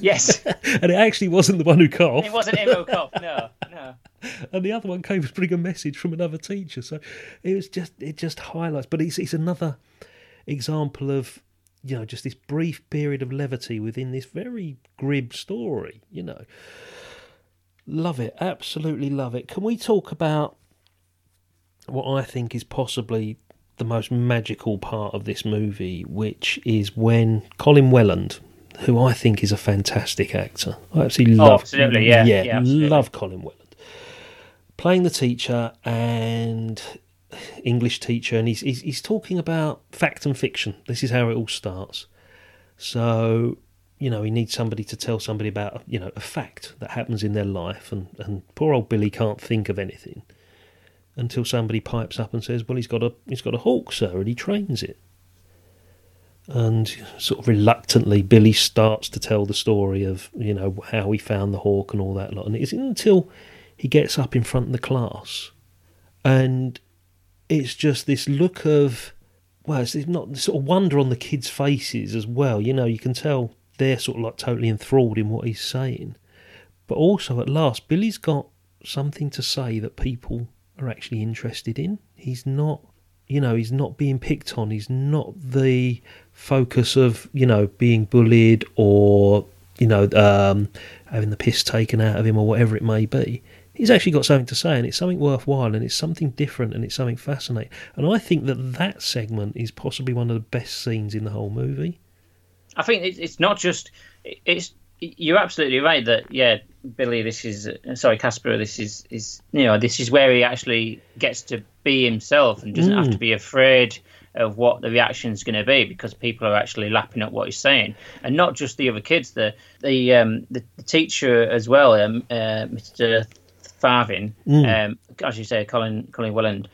Yes, and it actually wasn't the one who coughed. it wasn't him who coughed. No, no. And the other one came to bring a message from another teacher. So it was just it just highlights. But it's it's another example of you know just this brief period of levity within this very grim story. You know, love it, absolutely love it. Can we talk about what I think is possibly the most magical part of this movie, which is when Colin Welland, who I think is a fantastic actor, I absolutely Oh, love, absolutely, yeah, yeah, yeah, absolutely. love Colin Welland, playing the teacher and English teacher, and he's, he's he's talking about fact and fiction. This is how it all starts. So you know, he needs somebody to tell somebody about you know a fact that happens in their life, and and poor old Billy can't think of anything until somebody pipes up and says, "Well, he's got a he's got a hawk, sir, and he trains it." And sort of reluctantly, Billy starts to tell the story of you know how he found the hawk and all that lot. And it isn't until he gets up in front of the class, and it's just this look of well, it's not sort of wonder on the kids' faces as well. You know, you can tell they're sort of like totally enthralled in what he's saying. But also, at last, Billy's got something to say that people are actually interested in. He's not, you know, he's not being picked on. He's not the focus of, you know, being bullied or, you know, um, having the piss taken out of him or whatever it may be. He's actually got something to say, and it's something worthwhile, and it's something different, and it's something fascinating. And I think that that segment is possibly one of the best scenes in the whole movie. I think it's, not just it's. You're absolutely right that yeah, Billy. This is sorry, Casper. This is is you know this is where he actually gets to be himself and doesn't have Mm. to be afraid of what the reaction is going to be because people are actually lapping up what he's saying, and not just the other kids. The the um, the, the teacher as well, um, uh, Mr. Farthing, Mm. um, as you say, Colin Colin Welland.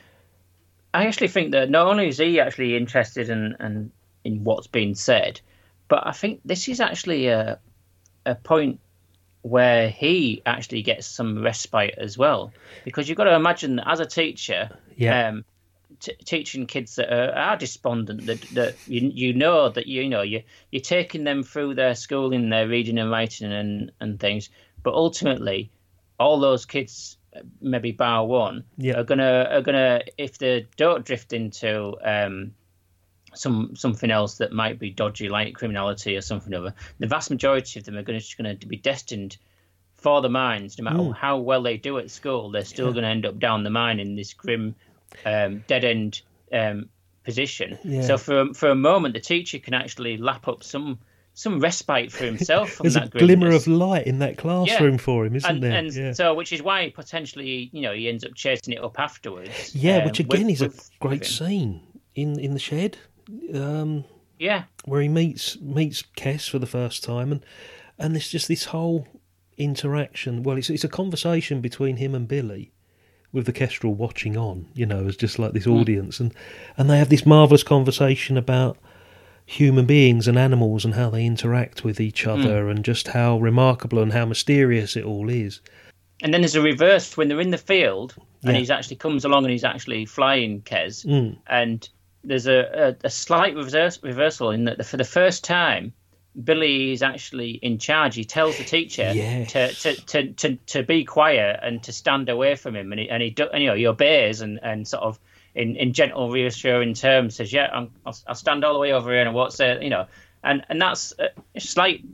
I actually think that not only is he actually interested in and in what's being said, but I think this is actually a a point where he actually gets some respite as well, because you've got to imagine that as a teacher, Yeah. um, t- teaching kids that are, are despondent, that that you you know that you know you you're taking them through their schooling, their reading and writing and and things, but ultimately, all those kids, maybe bar one, Yeah. are gonna are gonna if they don't drift into um, some something else that might be dodgy, like criminality or something other. The vast majority of them are going to going to be destined for the mines. No matter Mm. how well they do at school, they're still Yeah. going to end up down the mine in this grim, um, dead end um, position. Yeah. So for a, for a moment, the teacher can actually lap up some some respite for himself from There's a that glimmer of light in that classroom for him, isn't and, there? And yeah. so, which is why potentially, you know, he ends up chasing it up afterwards. Yeah, um, which again with- is a with- great with scene in in the shed, um, Yeah, where he meets meets Kes for the first time, and and there's just this whole interaction. Well, it's it's a conversation between him and Billy, with the Kestrel watching on, you know, as just like this Mm. audience, and and they have this marvelous conversation about human beings and animals and how they interact with each Mm. other, and just how remarkable and how mysterious it all is. And then there's a reverse when they're in the field and he's actually comes along and he's actually flying Kes. Mm. And there's a, a, a slight reverse, reversal in that for the first time, Billy is actually in charge. He tells the teacher Yes. to, to, to, to, to be quiet and to stand away from him. And he, and he, do, and, you know, he obeys and, and sort of in, in gentle, reassuring terms says, yeah, I'm, I'll, I'll stand all the way over here and what's there, you know. And, and that's a slight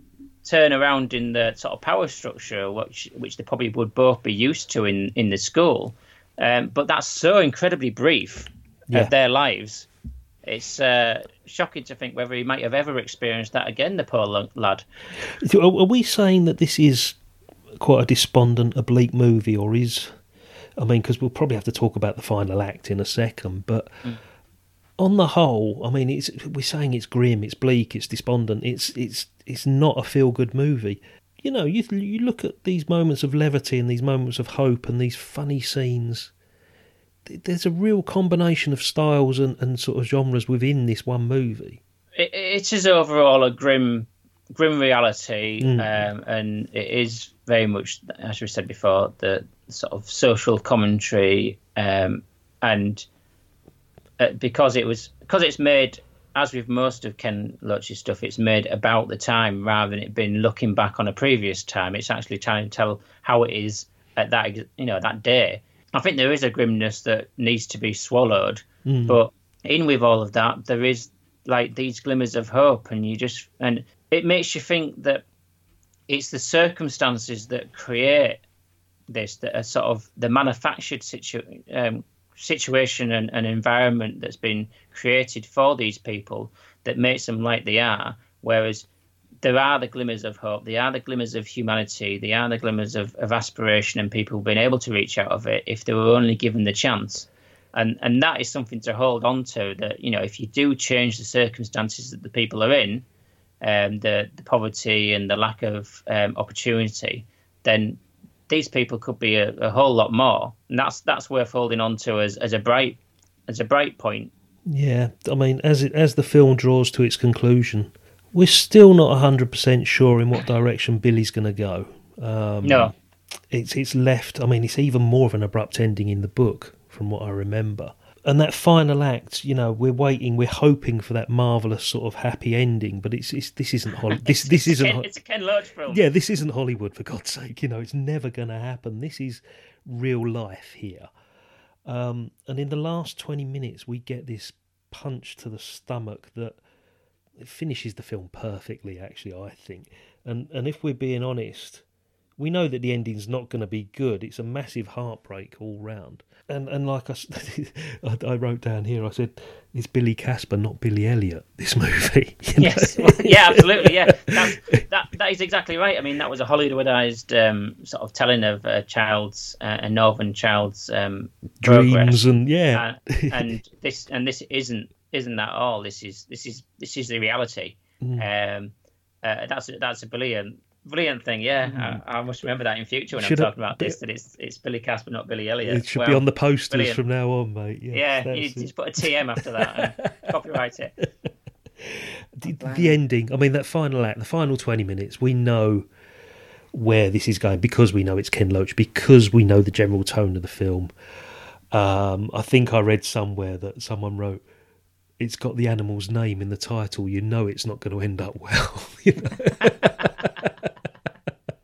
turn around in the sort of power structure, which which they probably would both be used to in in the school. Um, but that's so incredibly brief Yeah. of their lives. It's uh, shocking to think whether he might have ever experienced that again, the poor lad. Are, are we saying that this is quite a despondent, oblique movie, or is? I mean, because we'll probably have to talk about the final act in a second, but Mm. on the whole, I mean, it's we're saying it's grim, it's bleak, it's despondent, it's it's it's not a feel good movie. You know, you you look at these moments of levity and these moments of hope and these funny scenes. Th- There's a real combination of styles and, and sort of genres within this one movie. It, it is overall a grim, grim reality, Mm. um, and it is very much, as we said before, the sort of social commentary, um, and uh, because it was because it's made as with most of Ken Loach's stuff, it's made about the time rather than it being looking back on a previous time. It's actually trying to tell how it is at that you know that day. I think there is a grimness that needs to be swallowed, Mm. but in with all of that, there is like these glimmers of hope, and you just and it makes you think that it's the circumstances that create this that are sort of the manufactured situ- um, situation and, and environment that's been created for these people that makes them like they are. Whereas there are the glimmers of hope, there are the glimmers of humanity, there are the glimmers of, of aspiration and people being able to reach out of it if they were only given the chance. And and that is something to hold on to that, you know, if you do change the circumstances that the people are in, um, the, the poverty and the lack of um, opportunity, then these people could be a, a whole lot more, and that's that's worth holding on to as, as a bright as a bright point. Yeah, I mean, as it as the film draws to its conclusion, we're still not hundred percent sure in what direction Billy's going to go. Um, No. it's it's left. I mean, it's even more of an abrupt ending in the book, from what I remember. And that final act, you know, we're waiting, we're hoping for that marvelous sort of happy ending, but it's, it's this isn't Holly. This this It's isn't. Ken, it's a Ken Loach film. yeah, this isn't Hollywood for God's sake. You know, it's never going to happen. This is real life here. Um, and in the last twenty minutes, we get this punch to the stomach that it finishes the film perfectly. Actually, I think. And and if we're being honest, we know that the ending's not going to be good. It's a massive heartbreak all round. And and like I, I wrote down here, I said it's Billy Casper, not Billy Elliot. This movie. you know? Yes, yeah, absolutely, yeah. That, that that is exactly right. I mean, that was a Hollywoodized um, sort of telling of a child's, uh, a northern child's um, Dreams progress. and- yeah. Uh, and this and this isn't isn't that all. This is this is this is the reality. Mm. Um, uh, that's that's a brilliant brilliant thing. Yeah, I, I must remember that in future when Should I'm I- talking about this. That it's it's Billy Casper, not Billy Elliot. it should be on the posters brilliant. from now on, mate. Yes, yeah, you it. just put a TM after that and copyright it. the, the ending. I mean, that final act, the final twenty minutes. We know where this is going because we know it's Ken Loach because we know the general tone of the film. Um, I think I read somewhere that someone wrote, "It's got the animal's name in the title. You know it's not going to end up well." you, know?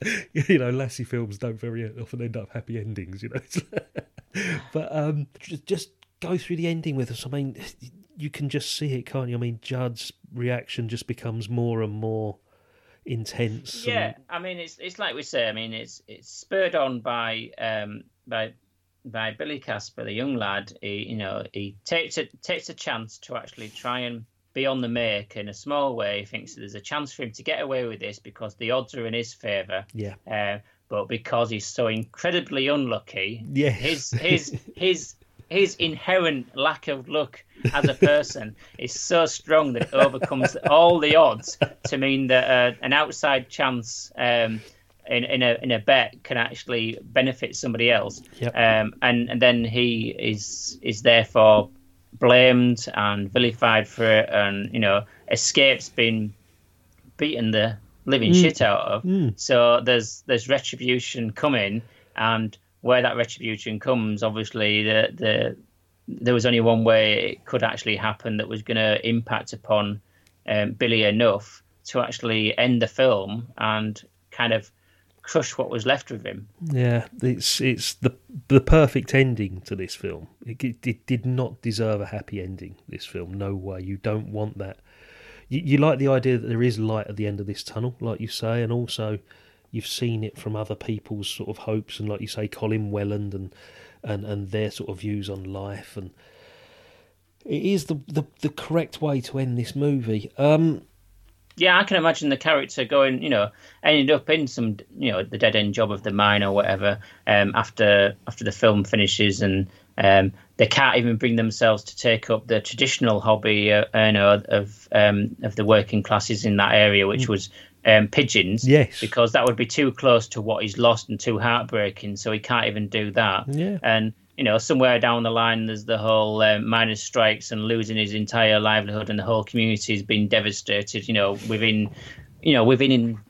you know, Lassie films don't very often end up happy endings. You know, but um, just, go through the ending with us. I mean, you can just see it, can't you? I mean, Judd's reaction just becomes more and more intense. and- Yeah, I mean it's it's like we say. I mean it's it's spurred on by um by by Billy Casper, the young lad. He you know he takes a takes a chance to actually try and be on the make in a small way. He thinks there's a chance for him to get away with this because the odds are in his favour. Yeah. Uh, but because he's so incredibly unlucky, Yes. his his his his inherent lack of luck as a person is so strong that it overcomes all the odds to mean that uh, an outside chance um, in in a in a bet can actually benefit somebody else. Yep. Um, and and then he is is therefore blamed and vilified for it, and you know escapes being beaten the living Mm. shit out of. Mm. So there's there's retribution coming, and where that retribution comes, obviously the the there was only one way it could actually happen that was going to impact upon um, Billy enough to actually end the film and kind of crush what was left of him. Yeah, it's it's the the perfect ending to this film. It, it, it did not deserve a happy ending. This film, no way. You don't want that. You, you like the idea that there is light at the end of this tunnel, like you say, and also you've seen it from other people's sort of hopes and, like you say, Colin Welland and and and their sort of views on life, and it is the the, the correct way to end this movie. Um, yeah, I can imagine the character going, you know, ended up in some, you know, the dead end job of the mine or whatever. Um, after after the film finishes, and um, they can't even bring themselves to take up the traditional hobby, uh, you know, of um, of the working classes in that area, which Mm. was um, pigeons. Yes. because that would be too close to what he's lost and too heartbreaking. So he can't even do that. Yeah. and you know, somewhere down the line, there's the whole um, miners' strikes and losing his entire livelihood, and the whole community has been devastated. You know, within, you know, within him,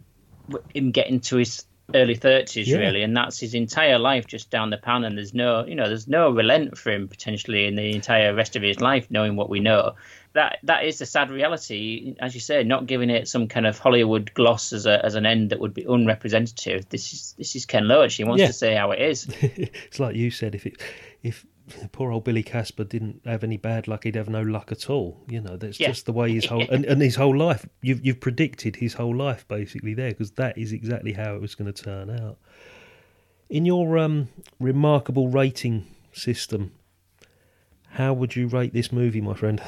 him getting to his early thirties, Yeah. really, and that's his entire life just down the pan. And there's no, you know, there's no relent for him potentially in the entire rest of his life, knowing what we know. That that is the sad reality, as you say, not giving it some kind of Hollywood gloss as a as an end that would be unrepresentative. This is this is Ken Loach. He wants Yeah. to say how it is. it's like you said, if it if poor old Billy Casper didn't have any bad luck, he'd have no luck at all. You know, that's Yeah. just the way his whole and, and his whole life. You've you've predicted his whole life basically there because that is exactly how it was going to turn out. In your um, remarkable rating system, how would you rate this movie, my friend?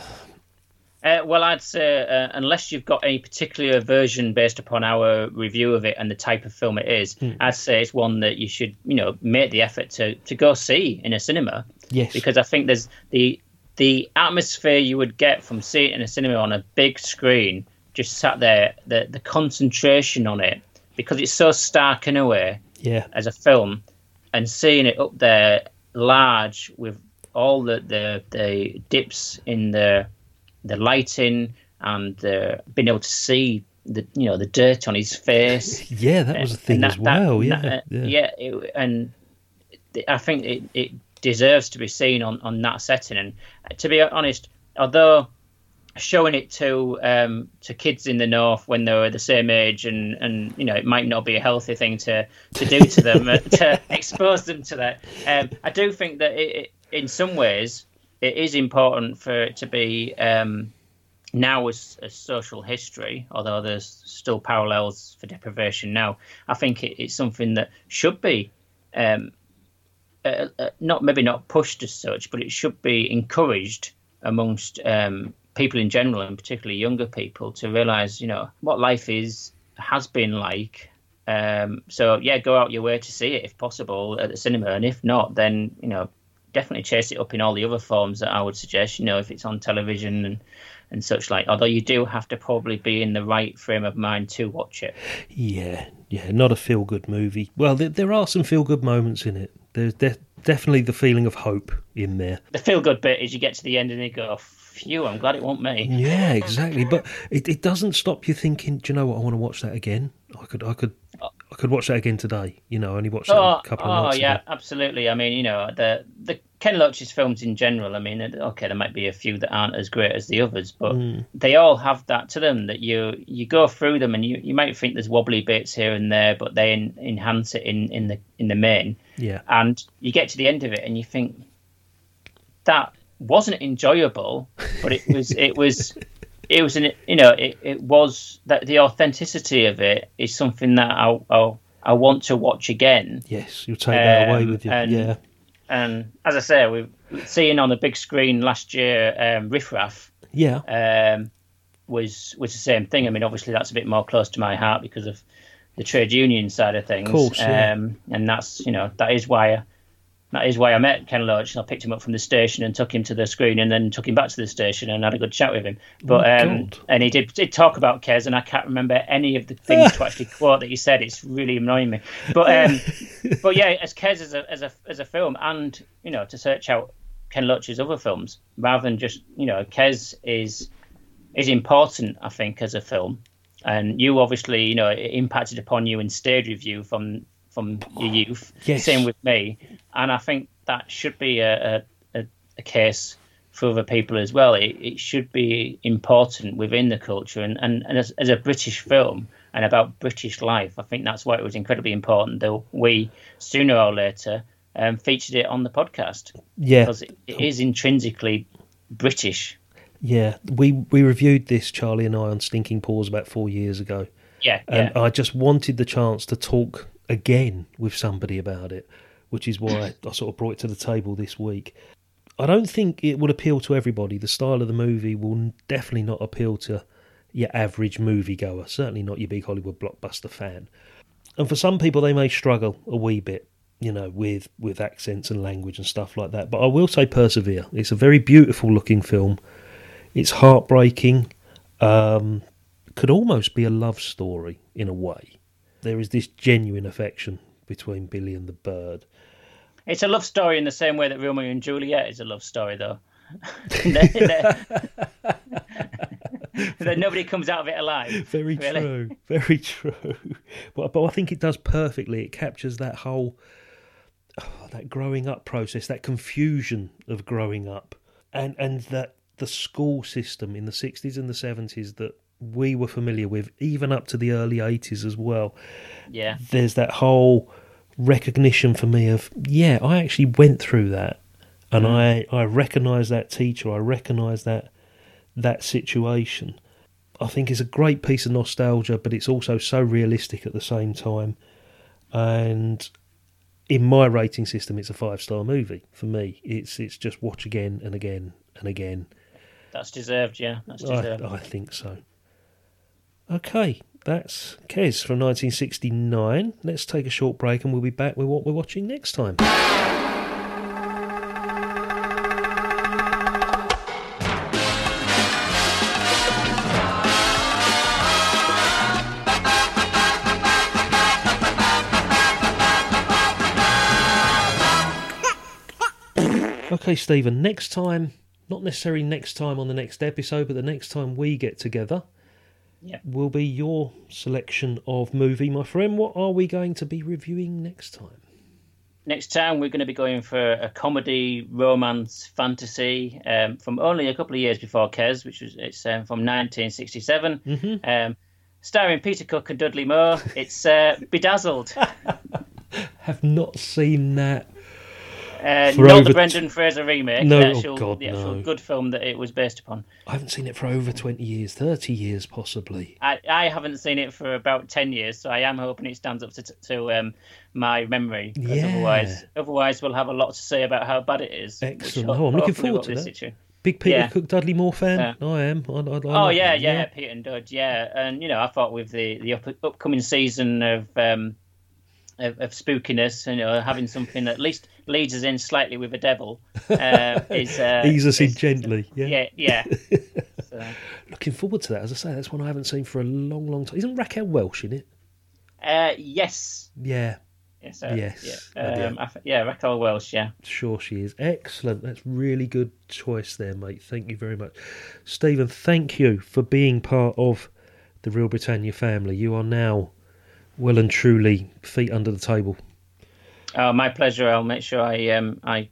Uh, well, I'd say uh, unless you've got any particular version based upon our review of it and the type of film it is, Hmm. I'd say it's one that you should, you know, make the effort to, to go see in a cinema. Yes. Because I think there's the the atmosphere you would get from seeing it in a cinema on a big screen, just sat there, the the concentration on it, because it's so stark in a way Yeah. as a film, and seeing it up there large with all the the, the dips in the the lighting and the being able to see the you know the dirt on his face. Yeah, that was a thing that- as that- well. yeah, that- yeah. yeah, it, and I think it, it deserves to be seen on, on that setting. And to be honest, although showing it to um, to kids in the north when they were the same age, and, and you know it might not be a healthy thing to, to do to them uh, to expose them to that. Um, I do think that it, it, in some ways it is important for it to be um, now as, as social history, although there's still parallels for deprivation now. I think it, it's something that should be um, uh, uh, not maybe not pushed as such, but it should be encouraged amongst um, people in general, and particularly younger people, to realise you know what life is has been like. Um, so yeah, go out your way to see it if possible at the cinema, and if not, then you know definitely chase it up in all the other forms that I would suggest. You know, if it's on television and and such like. Although you do have to probably be in the right frame of mind to watch it. Yeah, yeah, not a feel good movie. Well, there, there are some feel good moments in it. There's de- definitely the feeling of hope in there. The feel good bit is you get to the end and you go, "Phew, I'm glad it wasn't me." Yeah, exactly. But it, it doesn't stop you thinking. Do you know what? I want to watch that again. I could, I could, I could watch that again today. You know, I only watched Oh, a couple of oh nights yeah, ago. absolutely. I mean, you know, the the Ken Loach's films in general. I mean, okay, there might be a few that aren't as great as the others, but Mm. they all have that to them that you you go through them and you, you might think there's wobbly bits here and there, but they en- enhance it in, in the in the main. Yeah. And you get to the end of it and you think that wasn't enjoyable, but it was it was it was an you know it, it was that the authenticity of it is something that I I, I want to watch again. Yes, you'll take that away Um, with you. and- yeah. And as I say, we've seen on the big screen last year, um, Riff Raff Yeah. um, was was the same thing. I mean, obviously that's a bit more close to my heart because of the trade union side of things. Course, yeah. um, and that's you know that is why that is why I met Ken Loach I picked him up from the station and took him to the screen and then took him back to the station and had a good chat with him. But Oh, um, and he did did talk about Kes and I can't remember any of the things to actually quote that he said. It's really annoying me. But um, but yeah, as Kes as a as a as a film and you know to search out Ken Loach's other films rather than just you know Kes is is important I think as a film and you obviously you know it impacted upon you stayed with you from from your youth Yes. same with me and I think that should be a a, a, a case for other people as well it, it should be important within the culture and, and, and as, as a British film and about British life I think that's why it was incredibly important that we sooner or later um, featured it on the podcast Yeah. because it, it is intrinsically British Yeah, we we reviewed this Charlie and I on Stinking Paws about four years ago. Yeah, and yeah. I just wanted the chance to talk again with somebody about it, which is why I sort of brought it to the table this week. I don't think it will appeal to everybody. The style of the movie will definitely not appeal to your average moviegoer. Certainly not your big Hollywood blockbuster fan. And for some people, they may struggle a wee bit, you know, with with accents and language and stuff like that. But I will say, persevere. It's a very beautiful looking film. It's heartbreaking. Um, could almost be a love story in a way. There is this genuine affection between Billy and the bird. It's a love story in the same way that Romeo and Juliet is a love story, though. that nobody comes out of it alive. Very really. true. Very true. But but I think it does perfectly. It captures that whole oh, that growing up process, that confusion of growing up, and and that the school system in the sixties and the seventies that we were familiar with, even up to the early eighties as well. Yeah. There's that whole recognition for me of yeah, I actually went through that, and mm. I I recognise that teacher. I recognise that that situation. I think it's a great piece of nostalgia, but it's also so realistic at the same time. And in my rating system, it's a five star movie for me. It's it's just watch again and again and again. That's deserved, yeah. That's deserved. I, I think so. Okay, that's Kes from 1969. Let's take a short break and we'll be back with what we're watching next time. Okay, Stephen, next time, not necessarily next time on the next episode, but the next time we get together, Yeah. will be your selection of movie, my friend. What are we going to be reviewing next time? Next time, we're going to be going for a comedy, romance, fantasy um, from only a couple of years before Kes, which was it's um, from 1967, Mhm. um, starring Peter Cook and Dudley Moore. It's uh, Bedazzled. Have not seen that. Uh, For not the Brendan Fraser remake, No, the oh actual, God, the actual no. good film that it was based upon. I haven't seen it for over 20 years, 30 years possibly. I, I haven't seen it for about 10 years, so I am hoping it stands up to, to um, my memory. Yeah. Otherwise, otherwise, we'll have a lot to say about how bad it is. Excellent. Oh, I'm looking forward to be that. situation. Big Peter Yeah. Cook Dudley Moore fan? Yeah. I am. I, I, I Oh like yeah, that, yeah, Peter and Dudge, yeah, and you know, I thought with the the up, upcoming season of um of, of spookiness, you know, having something that at least leads us in slightly with the devil uh, is uh, Ease us in gently. Yeah. yeah, yeah. So, Looking forward to that. As I say, that's one I haven't seen for a long, long time. Isn't Raquel Welch in it? uh, yes, Yeah, yes, uh, Yes. yeah, um, I yeah, Raquel Welch, yeah. sure she is. Excellent. That's really good choice there, mate. Thank you very much. Stephen, thank you for being part of the Real Britannia family. You are now well and truly feet under the table. Oh, my pleasure. I'll make sure I um I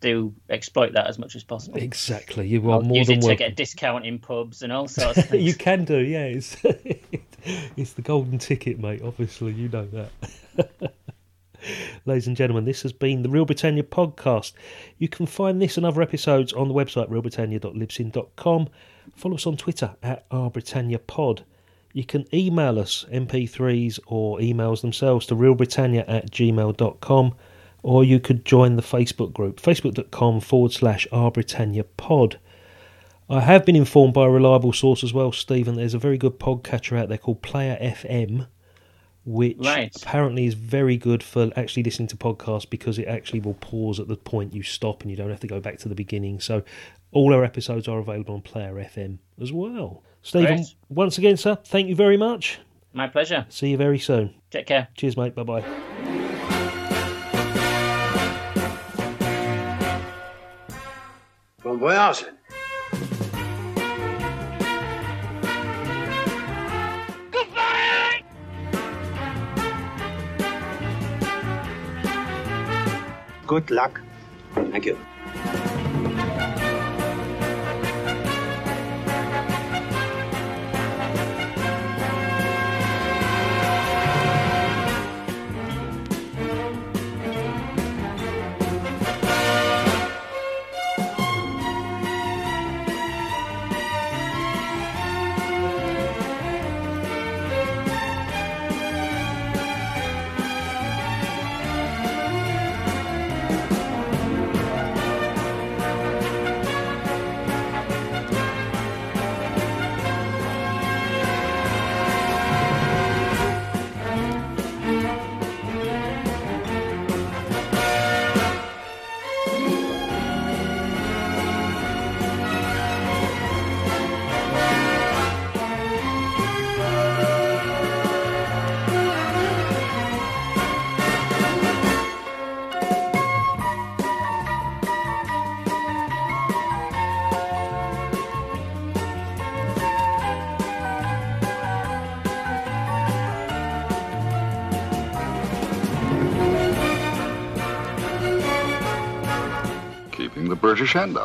do exploit that as much as possible. Exactly. You are I'll more use than it to welcome. get a discount in pubs and all sorts of things. you can do, yeah. It's, it's the golden ticket, mate. Obviously, you know that. Ladies and gentlemen, this has been the Real Britannia podcast. You can find this and other episodes on the website realbritannia.libsyn.com. Follow us on Twitter at rbritanniapod. You can email us mp3s or emails themselves to realbritannia at gmail.com or you could join the Facebook group facebook.com forward slash rbritanniapod. I have been informed by a reliable source as well, Stephen. There's a very good podcatcher out there called Player FM, which Right. apparently is very good for actually listening to podcasts because it actually will pause at the point you stop and you don't have to go back to the beginning. So all our episodes are available on Player FM as well. Stephen, Great. once again, sir, thank you very much. My pleasure. See you very soon. Take care. Cheers, mate. Bye bye. Bon voyage. Good luck. Thank you. Keeping